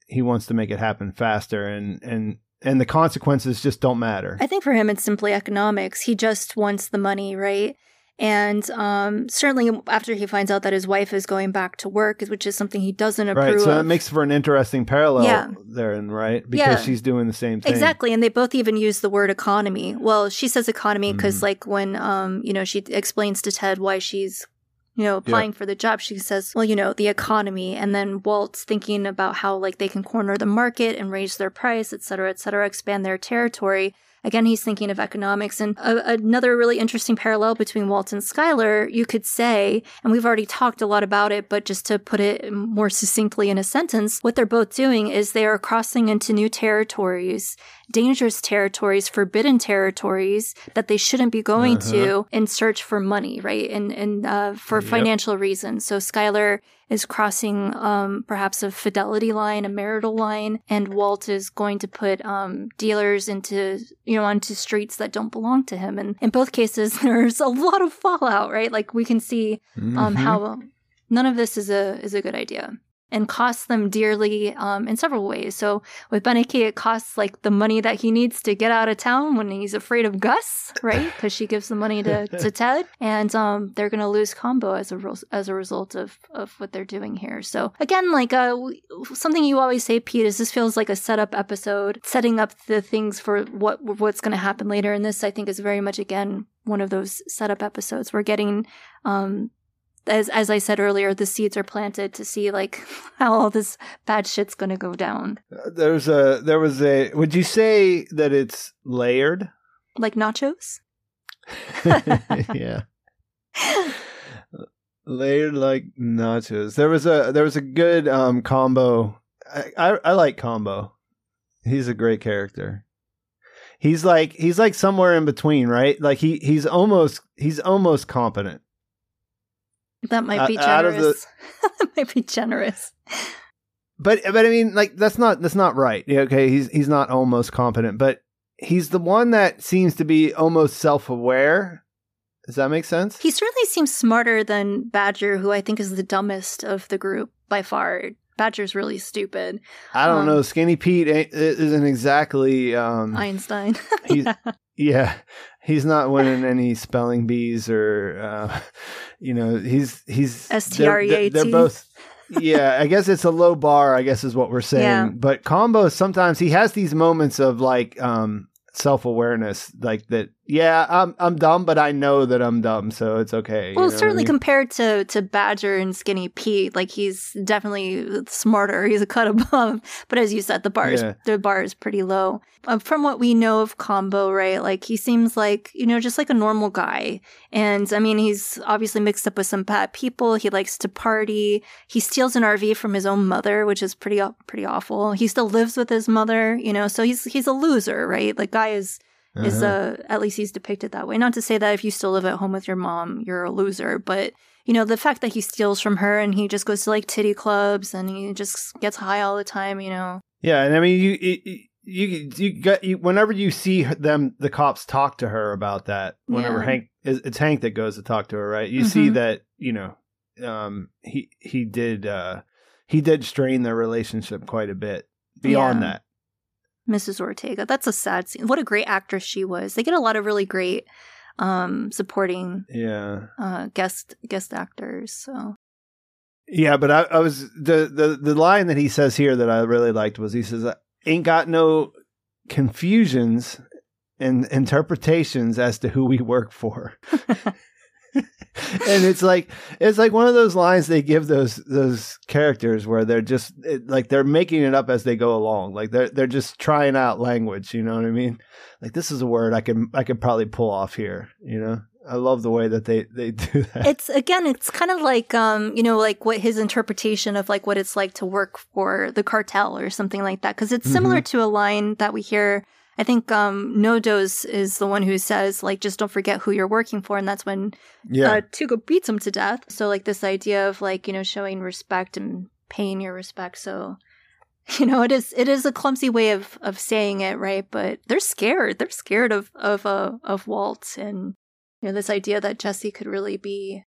he wants to make it happen faster and and and the consequences just don't matter I think for him, it's simply economics. He just wants the money, right? And um, certainly after he finds out that his wife is going back to work, which is something he doesn't approve Right. So of. that makes for an interesting parallel Yeah. there, right? Because Yeah. she's doing the same thing. Exactly, and they both even use the word economy. Well, she says economy because, Mm. like, when um, you know, she explains to Ted why she's, you know, applying for the job. She says, "Well, you know, the economy," and then Walt's thinking about how like they can corner the market and raise their price, et cetera, et cetera, expand their territory. Again, he's thinking of economics. And a- another really interesting parallel between Walt and Skyler, you could say, and we've already talked a lot about it, but just to put it more succinctly in a sentence, what they're both doing is they are crossing into new territories, dangerous territories, forbidden territories that they shouldn't be going to in search for money, right? And, and uh, for financial reasons. So Skyler is crossing um, perhaps a fidelity line, a marital line, and Walt is going to put um, dealers into you know onto streets that don't belong to him. And in both cases, there's a lot of fallout, right? Like we can see um, Mhm. how none of this is a is a good idea. And costs them dearly um, in several ways. So with Beneke, it costs like the money that he needs to get out of town when he's afraid of Gus, right? Because she gives the money to, to Ted, and um, they're going to lose combo as a res- as a result of of what they're doing here. So again, like uh, something you always say, Pete, is this feels like a setup episode, setting up the things for what what's going to happen later. And this, I think, is very much again one of those setup episodes. We're getting um, as as I said earlier, the seeds are planted to see like how all this bad shit's gonna go down. There's a there was a. Would you say that it's layered? Like nachos? yeah. Layered like nachos. There was a there was a good um combo. I, I I like combo. He's a great character. He's like he's like somewhere in between, right? Like he he's almost he's almost competent. That might be Uh, generous. that might be generous. But but I mean like that's not that's not right. Yeah, Okay, he's he's not almost competent, but he's the one that seems to be almost self-aware. Does that make sense? He certainly seems smarter than Badger, who I think is the dumbest of the group by far. Badger's really stupid. I don't Um, know. Skinny Pete ain't, isn't exactly. Um, Einstein. Yeah. yeah, he's not winning any spelling bees or, uh, you know, he's he's they're- S-T-R-E-A-T. They're, they're both. Yeah, I guess it's a low bar. I guess is what we're saying. Yeah. But Combo sometimes he has these moments of like um, self awareness, like that. Yeah, I'm I'm dumb, but I know that I'm dumb, so it's okay. you Well, know what I certainly mean? compared to to Badger and Skinny Pete, like he's definitely smarter. He's a cut above. But as you said, the bar is Yeah. the bar is pretty low. Um, from what we know of Combo, right? Like he seems like you know just like a normal guy. And I mean, he's obviously mixed up with some bad people. He likes to party. He steals an RV from his own mother, which is pretty pretty awful. He still lives with his mother, you know. So he's he's a loser, right? Like guy is is Uh-huh. uh at least he's depicted that way. Not to say that if you still live at home with your mom, you're a loser, but you know the fact that he steals from her and he just goes to like titty clubs and he just gets high all the time, you know. Yeah, and I mean, you you you, you got you, whenever you see them, the cops talk to her about that. Whenever Yeah. Hank, it's it's Hank that goes to talk to her, right? You see Mhm. that you know, um, he he did uh he did strain their relationship quite a bit. Beyond Yeah. that, Mrs. Ortega. That's a sad scene. What a great actress she was. They get a lot of really great um supporting yeah, uh guest guest actors. So yeah. But I, I was the the the line that he says here that I really liked was he says, "Ain't got no confusions." And interpretations as to who we work for. and it's like it's like one of those lines they give those those characters where they're just it, like they're making it up as they go along. Like they're they're just trying out language you know what i mean? Like this is a word i can i could probably pull off here you know? I love the way that they they do that. It's again it's kind of like um you know like what his interpretation of like what it's like to work for the cartel or something like that because it's similar Mm-hmm. to a line that we hear i think um No-Doze is the one who says like just don't forget who you're working for and that's when yeah. uh, tuco beats him to death. So like this idea of like you know showing respect and paying your respect so you know it is it is a clumsy way of of saying it right? But they're scared. They're scared of of uh, of walt and you know this idea that jesse could really be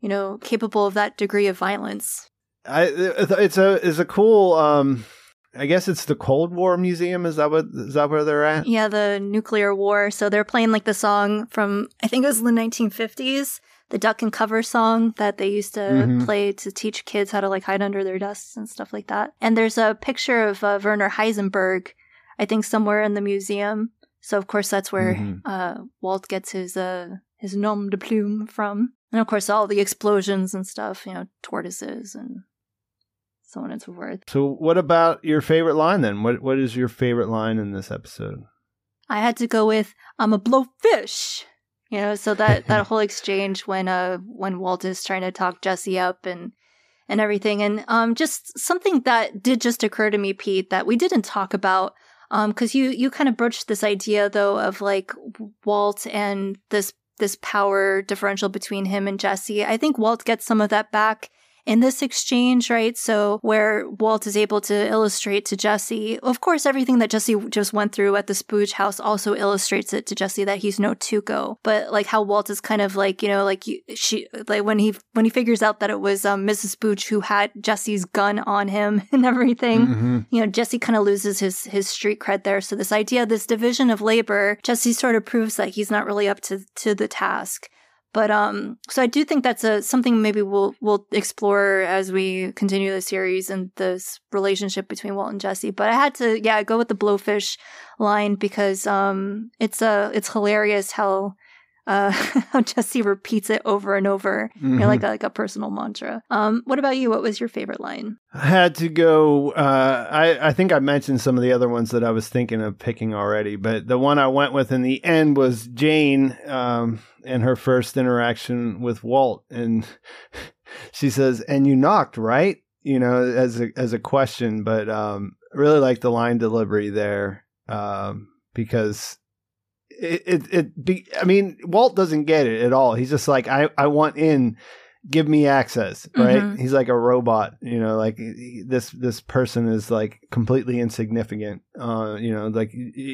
you know capable of that degree of violence. I, it's a it's a cool um I guess it's the Cold War Museum. Is that what is that where they're at? Yeah, the nuclear war. So they're playing like the song from I think it was the 1950s, the duck and cover song that they used to Mhm. play to teach kids how to like hide under their desks and stuff like that. And there's a picture of uh, Werner Heisenberg, I think somewhere in the museum. So of course that's where Mhm. uh, Walt gets his uh, his nom de plume from. And of course all the explosions and stuff, you know, tortoises and so on and so forth. So, what about your favorite line then? What What is your favorite line in this episode? I had to go with I'm a blowfish. You know, so that that whole exchange when uh when Walt is trying to talk Jesse up and and everything and um just something that did just occur to me Pete that we didn't talk about um cuz you you kind of broached this idea though of like Walt and this this power differential between him and Jesse. I think Walt gets some of that back in this exchange, right? So where Walt is able to illustrate to Jesse, of course, everything that Jesse just went through at the Spooge house also illustrates it to Jesse that he's no Tuco. But like how Walt is kind of like, you know, like she, like when he, when he figures out that it was um, Mrs. Spooge who had Jesse's gun on him and everything, Mhm. you know, Jesse kind of loses his his street cred there. So this idea, this division of labor, Jesse sort of proves that he's not really up to to the task. But um, so I do think that's a something maybe we'll we'll explore as we continue the series and this relationship between Walt and Jesse. But I had to, yeah, go with the blowfish line because um, it's a it's hilarious how uh how Jesse repeats it over and over, you know, like a, like a personal mantra. Um, what about you? What was your favorite line? I had to go. Uh, I I think I mentioned some of the other ones that I was thinking of picking already, but the one I went with in the end was Jane um, and her first interaction with Walt, and she says, "And you knocked, right?" You know, as a as a question, but um, really like the line delivery there um, because it it, it be, I mean, Walt doesn't get it at all. He's just like, I I want in. Give me access right? Mhm. he's like a robot you know like he- this this person is like completely insignificant. Uh you know like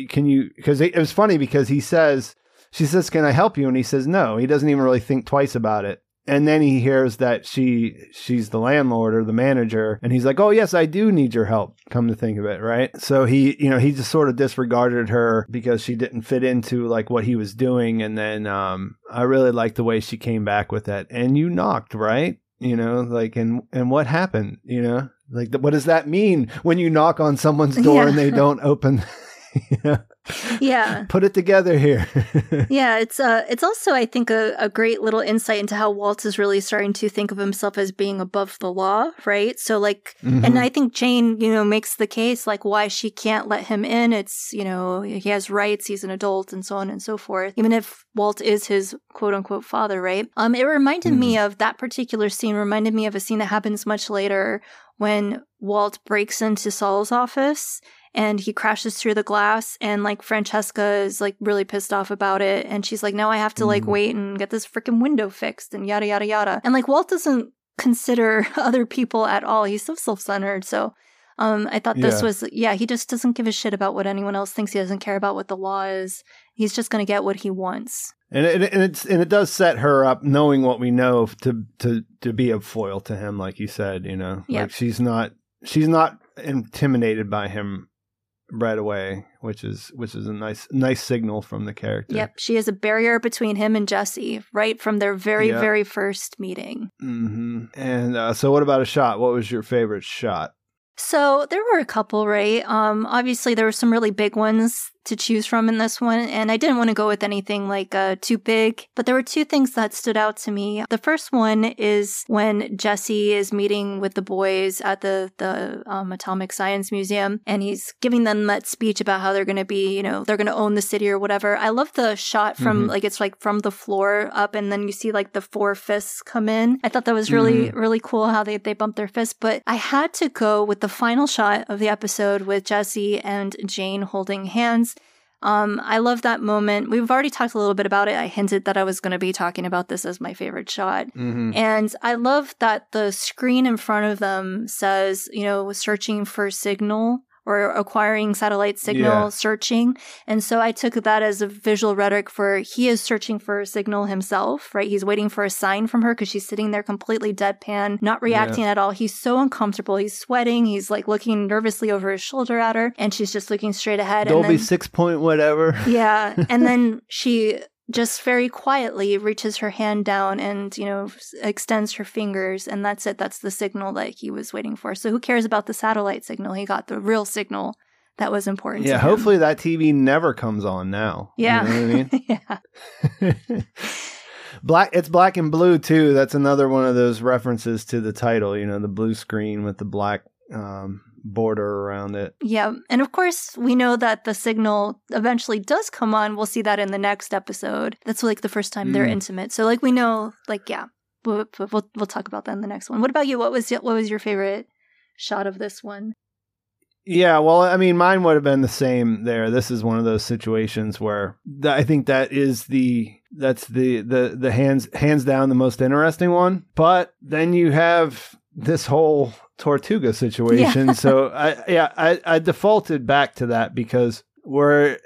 can you because it, it was funny because he says she says can i help you? And he says no. He doesn't even really think twice about it and then he hears that she she's the landlord or the manager and he's like oh yes i do need your help come to think of it right so he you know he just sort of disregarded her because she didn't fit into like what he was doing and then um i really liked the way she came back with that and you knocked right you know like and and what happened you know like what does that mean when you knock on someone's door Yeah. and they don't open you know? Yeah. put it together here yeah, it's uh it's also I think a, a great little insight into how Walt is really starting to think of himself as being above the law, right? So like Mhm. and I think Jane, you know, makes the case like why she can't let him in. It's, you know, he has rights, he's an adult and so on and so forth. Even if Walt is his quote unquote father, right? Um it reminded me of that particular scene reminded me of a scene that happens much later when Walt breaks into Saul's office and he crashes through the glass and like Francesca is like really pissed off about it and she's like now I have to like Mhm. wait and get this freaking window fixed and yada yada yada. And like Walt doesn't consider other people at all. He's so self-centered. So um I thought this Yeah. was yeah, he just doesn't give a shit about what anyone else thinks. He doesn't care about what the law is. He's just going to get what he wants. And it, and it's and it does set her up, knowing what we know, to to to be a foil to him, like you said. You know, like she's not she's not intimidated by him right away, which is which is a nice nice signal from the character. Yep, she is a barrier between him and Jesse right from their very Yep. very first meeting. hmm And uh, so, what about a shot? What was your favorite shot? So there were a couple, right? Um, obviously there were some really big ones to choose from in this one, and I didn't want to go with anything like uh, too big. But there were two things that stood out to me. The first one is when Jesse is meeting with the boys at the the um, Atomic Science Museum, and he's giving them that speech about how they're going to be, you know, they're going to own the city or whatever. I love the shot from Mhm. like it's like from the floor up, and then you see like the four fists come in. I thought that was really really cool how they they bump their fists. But I had to go with the final shot of the episode with Jesse and Jane holding hands. Um, I love that moment. We've already talked a little bit about it. I hinted that I was going to be talking about this as my favorite shot. Mm-hmm. And I love that the screen in front of them says, you know, searching for signal or acquiring satellite signal, Yeah. searching. And so I took that as a visual rhetoric for he is searching for a signal himself, right? He's waiting for a sign from her because she's sitting there completely deadpan, not reacting at all. He's so uncomfortable. He's sweating. He's like looking nervously over his shoulder at her, and she's just looking straight ahead. and Dolby then, six point whatever. yeah. And then she just very quietly reaches her hand down and, you know, extends her fingers. And that's it. That's the signal that he was waiting for. So who cares about the satellite signal? He got the real signal that was important. Yeah, to him. hopefully that TV never comes on now. You Yeah. know what I mean? yeah. black it's black and blue too that's another one of those references to the title you know the blue screen with the black um, border around it Yeah. And of course, we know that the signal eventually does come on. We'll see that in the next episode. That's like the first time they're Mm. intimate. So, like, we know, like, yeah. We'll, we'll, we'll talk about that in the next one. What about you? What was what was your favorite shot of this one? yeah well i mean mine would have been the same there this is one of those situations where th- i think that is the that's the the the hands hands down the most interesting one but then you have this whole tortuga situation. Yeah. so i yeah I, I defaulted back to that because where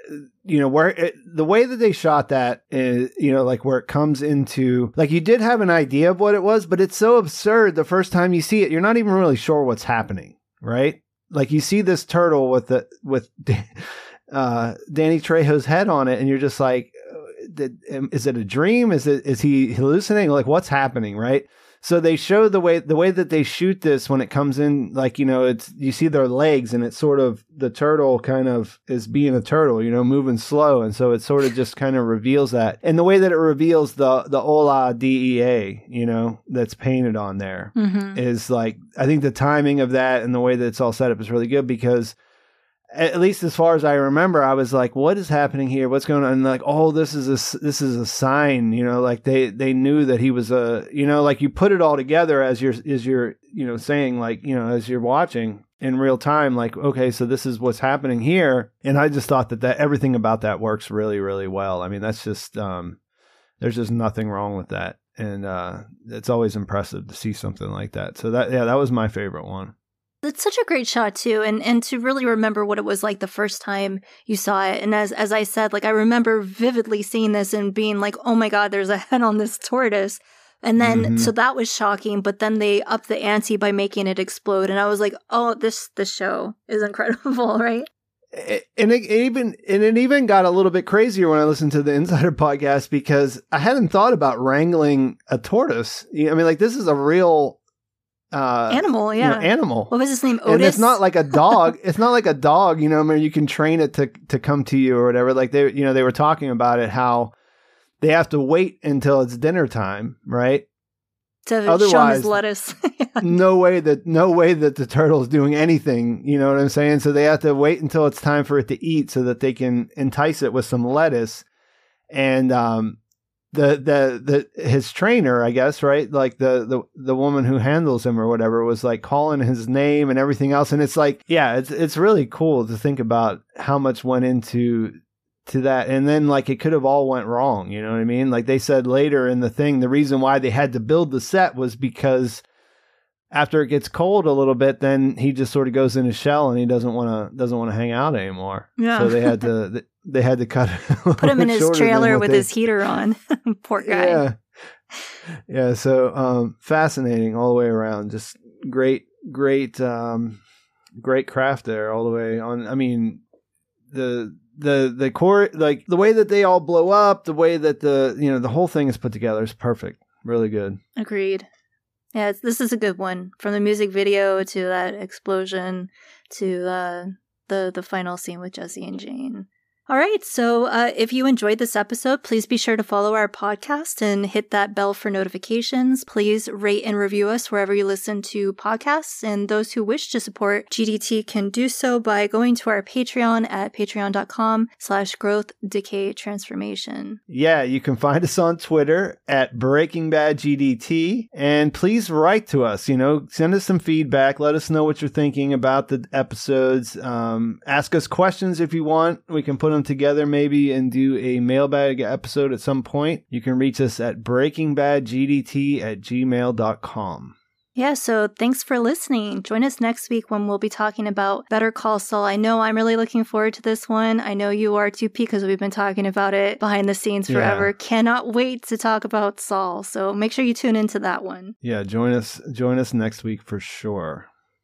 you know where it, the way that they shot that is you know like where it comes into like you did have an idea of what it was but it's so absurd the first time you see it you're not even really sure what's happening right? Like you see this turtle with the with uh Danny Trejo's head on it and you're just like uh, um, is it a dream? Is it is he hallucinating? Like what's happening right so they show the way the way that they shoot this when it comes in like you know it's you see their legs and it's sort of the turtle kind of is being a turtle you know moving slow and so it sort of just kind of reveals that and the way that it reveals the the Ola DEA you know that's painted on there Mm-hmm. is like I think the timing of that and the way that it's all set up is really good because at least as far as I remember, I was like, "What is happening here? What's going on?" And like, "Oh, this is a this is a sign." You know, like they they knew that he was a you know, like you put it all together as you're as you're you know saying like you know as you're watching in real time, like okay, so this is what's happening here. And I just thought that that everything about that works really really well. I mean, that's just um, there's just nothing wrong with that, and uh, it's always impressive to see something like that. So that yeah, that was my favorite one. It's such a great shot too, and and to really remember what it was like the first time you saw it. And as as I said, like I remember vividly seeing this and being like, "Oh my god, there's a head on this tortoise." And then Mhm. so that was shocking, but then they upped the ante by making it explode, and I was like, "Oh, this this show is incredible, right?" and it even and it even got a little bit crazier when I listened to the Insider podcast because I hadn't thought about wrangling a tortoise. I mean, like this is a real uh, Animal, you know, yeah. animal. What was his name? And it's not like a dog. it's not like a dog. You know, I mean, you can train it to to come to you or whatever. Like they, you know, they were talking about it how they have to wait until it's dinner time, right? to show his lettuce. no way that no way that the turtle's doing anything you know what i'm saying so they have to wait until it's time for it to eat so that they can entice it with some lettuce and um the the the his trainer i guess right? Like the the the woman who handles him or whatever was like calling his name and everything else. And it's like yeah it's it's really cool to think about how much went into to that. And then like it could have all went wrong you know what i mean? Like they said later in the thing the reason why they had to build the set was because after it gets cold a little bit then he just sort of goes in his shell and he doesn't want to doesn't want to hang out anymore. Yeah. so they had to they had to cut Put him in his trailer with his heater on. Poor guy. yeah yeah so um fascinating all the way around just great great um great craft there all the way on i mean the the the core like the way that they all blow up the way that the you know the whole thing is put together is perfect really good Agreed. Yeah, it's, this is a good one. From the music video to that explosion to uh, the the final scene with Jesse and Jane. All right, so uh, if you enjoyed this episode, please be sure to follow our podcast and hit that bell for notifications. Please rate and review us wherever you listen to podcasts. And those who wish to support GDT can do so by going to our Patreon at patreon.com slash growth decay transformation. Yeah, you can find us on Twitter at Breaking Bad GDT, and please write to us. You know, send us some feedback. Let us know what you're thinking about the episodes. Um, ask us questions if you want. We can put them together maybe and do a mailbag episode at some point. You can reach us at breakingbadgdt at gmail.com. Yeah, so thanks for listening. Join us next week when we'll be talking about Better Call Saul. I know I'm really looking forward to this one. I know you are too, because we've been talking about it behind the scenes forever. Yeah. Cannot wait to talk about Saul. So make sure you tune into that one. Yeah, join us join us next week for sure.